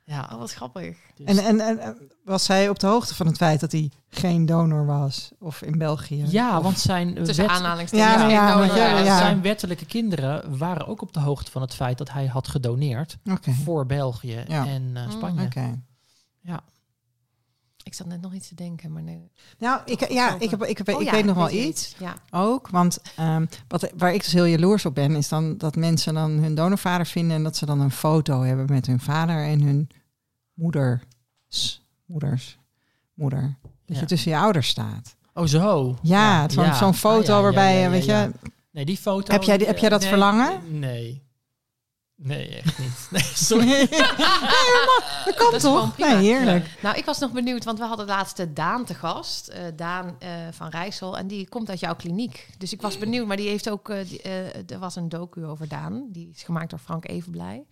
Ja, Oh, wat grappig. dus- En, en, en en was zij op de hoogte van het feit dat hij geen donor was? Of in België? ja, Of- want zijn, Tussen wet- aanhalingstekens. Ja, geen ja, donor. want ja, ja, ja. zijn wettelijke kinderen waren ook op de hoogte van het feit dat hij had gedoneerd voor België Ja. en eh, Mm. Spanje. Oké. Ja. Ik zat net nog iets te denken, maar nee. Nou, ik, ja, ik, heb, ik, heb, Oh ik ja, weet nog wel iets. Ja. Ook, want ehm, wat, waar ik dus heel jaloers op ben, is dan dat mensen dan hun donorvader vinden en dat ze dan een foto hebben met hun vader en hun moeders, moeders, moeder. Dat Ja. je tussen je ouders staat. Oh, zo. Ja, zo'n ja. zo'n foto Ah, ja, waarbij, weet ja. je, Nee, die foto. Heb jij die- heb jij dat nee, verlangen? Nee. Nee, echt niet. Nee, sorry. dat kan Dat toch? Nee, heerlijk. Nou, ik was nog benieuwd, want we hadden laatst de Daan te gast. eh, Daan eh, van Rijssel. En die komt uit jouw kliniek. Dus ik was benieuwd, maar die heeft ook... die, eh, er was een docu over Daan. Die is gemaakt door Frank Evenblij.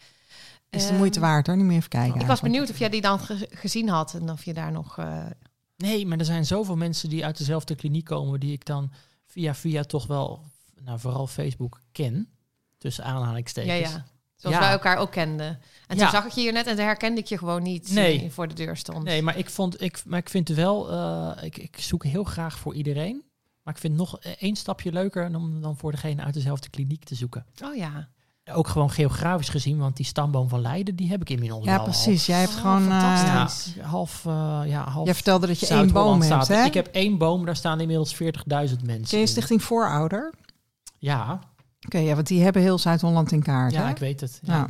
Is de Ehm, moeite waard hoor, niet meer even kijken. Ik was benieuwd of jij die dan ge- gezien had. En of je daar nog... eh, Nee, maar er zijn zoveel mensen die uit dezelfde kliniek komen, die ik dan via via toch wel, nou vooral Facebook ken. Tussen aanhalingstekens. ja. Zoals Ja. wij elkaar ook kenden. En Ja. toen zag ik je hier net en toen herkende ik je gewoon niet. Nee. Die voor de deur stond. Nee, maar ik vond, ik, maar ik vind het wel, eh, ik, ik zoek heel graag voor iedereen. Maar ik vind het nog één stapje leuker om dan voor degene uit dezelfde kliniek te zoeken. Oh ja. Ook gewoon geografisch gezien, want die stamboom van Leiden, die heb ik inmiddels wel Ja, al. precies. Jij hebt Oh, gewoon... eh, fantastisch. Ja, half, eh, ja, half jij vertelde dat je één boom hebt, hè? Ik heb één boom, daar staan inmiddels 40.000 mensen. Ken je in. Stichting Voorouder? Ja, Oké, ja, want die hebben heel Zuid-Holland in kaart, ja, hè? ik weet het. Ja. Ja.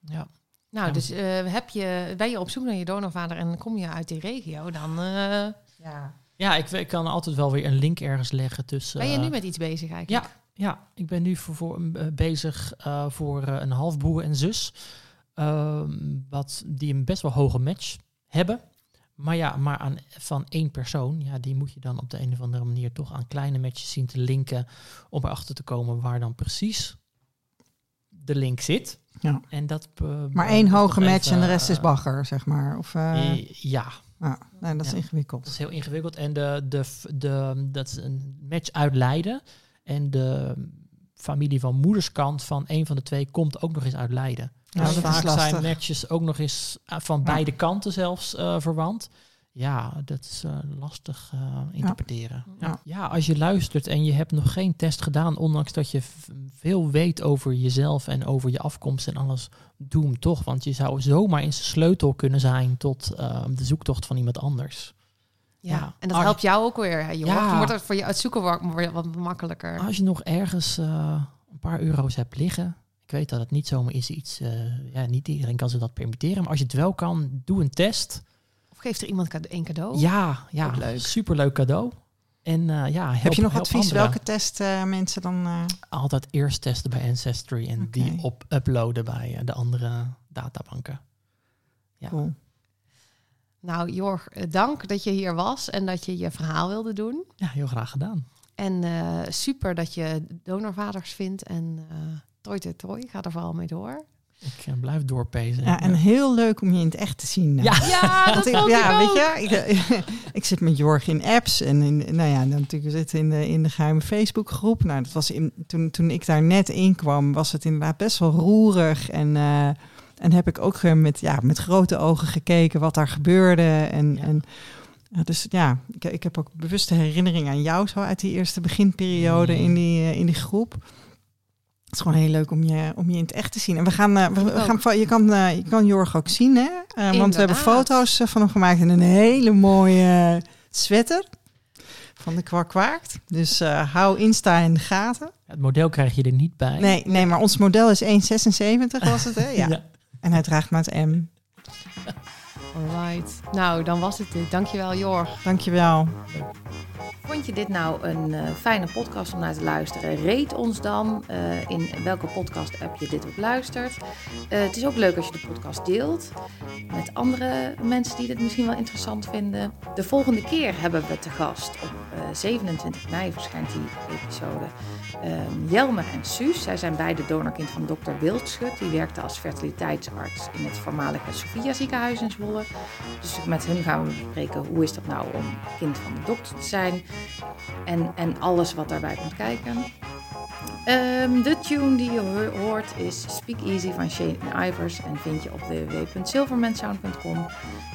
Ja. Nou, Ja. dus eh, heb je, ben je op zoek naar je donorvader en kom je uit die regio, dan eh, ja. Ja, ik, ik kan altijd wel weer een link ergens leggen tussen. ben je nu met iets bezig eigenlijk. Ja, ja, ik ben nu voor, voor, eh, bezig eh, voor eh, een halfbroer en zus. ehm, wat, die een best wel hoge match hebben. Maar ja, maar aan, van één persoon, ja, die moet je dan op de een of andere manier toch aan kleine matches zien te linken. Om erachter te komen waar dan precies de link zit. Ja. En dat, Maar één hoge match en de rest is bagger, zeg maar. Of, ja, ja, nee, dat is Ja. ingewikkeld. Dat is heel ingewikkeld. En de, de, de, dat is een match uit Leiden. En de familie van moederskant van een van de twee komt ook nog eens uit Leiden. Ja, dus vaak zijn matches ook nog eens eh, van Ja. beide kanten zelfs eh, verwant. Ja, dat is eh, lastig interpreteren. Ja. Ja. Als je luistert en je hebt nog geen test gedaan, ondanks dat je veel weet over jezelf en over je afkomst en alles, doe hem toch. Want je zou zomaar de sleutel kunnen zijn tot de zoektocht van iemand anders. Ja. Ja. En dat helpt jou ook weer. hè. Ja. Dan wordt het voor je het zoeken wordt wordt wat makkelijker. Als je nog ergens eh, een paar euro's hebt liggen. Ik weet dat het niet zomaar is iets. eh, ja, niet iedereen kan zich dat permitteren. Maar als je het wel kan, doe een test. Of geeft er iemand een cadeau? Ja, ja leuk. superleuk cadeau. En eh, ja, help, Heb je nog advies anderen. welke test eh, mensen dan... eh, Altijd eerst testen bij Ancestry en die op uploaden bij de andere databanken. Ja. cool. Nou, Jorg, eh, dank dat je hier was en dat je je verhaal wilde doen. Ja, heel graag gedaan. En eh, super dat je donorvaders vindt. En eh toi toi toi, ga er vooral mee door. Ik blijf doorpezen. Ja, en heel leuk om je in het echt te zien. nou. Ja. Ja, dat ik- ja, weet je, ik, ik zit met Jorg in apps en in, nou ja, dan natuurlijk zitten in de, in de geheime Facebookgroep. Nou, dat was in, toen, toen ik daar net in kwam, was het inderdaad best wel roerig en, eh, en heb ik ook met, ja, met grote ogen gekeken wat daar gebeurde. En, Ja. en ja, dus ja, ik, ik heb ook bewuste herinnering aan jou zo uit die eerste beginperiode Mm. in, die, eh, in die groep. Het is gewoon heel leuk om je, om je in het echt te zien. En we gaan, eh, we, gaan je, kan, eh, je kan Jorg ook zien, hè? Eh, want we hebben foto's van hem gemaakt in een hele mooie sweater van de Kwak Kwaakt. Dus eh, hou Insta in de gaten. Het model krijg je er niet bij. Nee, nee, maar ons model is 1,76 was het, hè? Ja. En hij draagt maat M. Alright. Nou, dan was het dit. Dankjewel, Jorg. Dankjewel. Vond vond je dit nou een uh, fijne podcast om naar te luisteren? Rate ons dan uh, in welke podcast-app je dit op luistert. Uh, het is ook leuk als je de podcast deelt met andere mensen die dit misschien wel interessant vinden. De volgende keer hebben we te gast op 27 mei verschijnt die episode. Um, Jelmer en Suus, zij zijn beide donorkind van dokter Wildschut. Die werkte als fertiliteitsarts in het voormalige Sophia ziekenhuis in Zwolle. Dus met hen gaan we bespreken hoe is dat nou om kind van de dokter te zijn. En, en alles wat daarbij komt kijken. Um, de tune die je hoort is Speak Easy van Shane Ivers en vind je op www.silvermansound.com.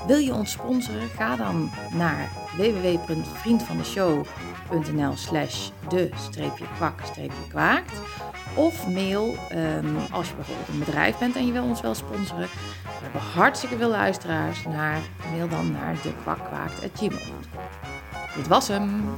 Wil je ons sponsoren? Ga dan naar www.vriendvandeshow.nl slash de-kwak-kwaakt of mail um, als je bijvoorbeeld een bedrijf bent en je wil ons wel sponsoren. We hebben hartstikke veel luisteraars. Naar, mail dan naar dekwakwaakt.gmail.com Dit was hem.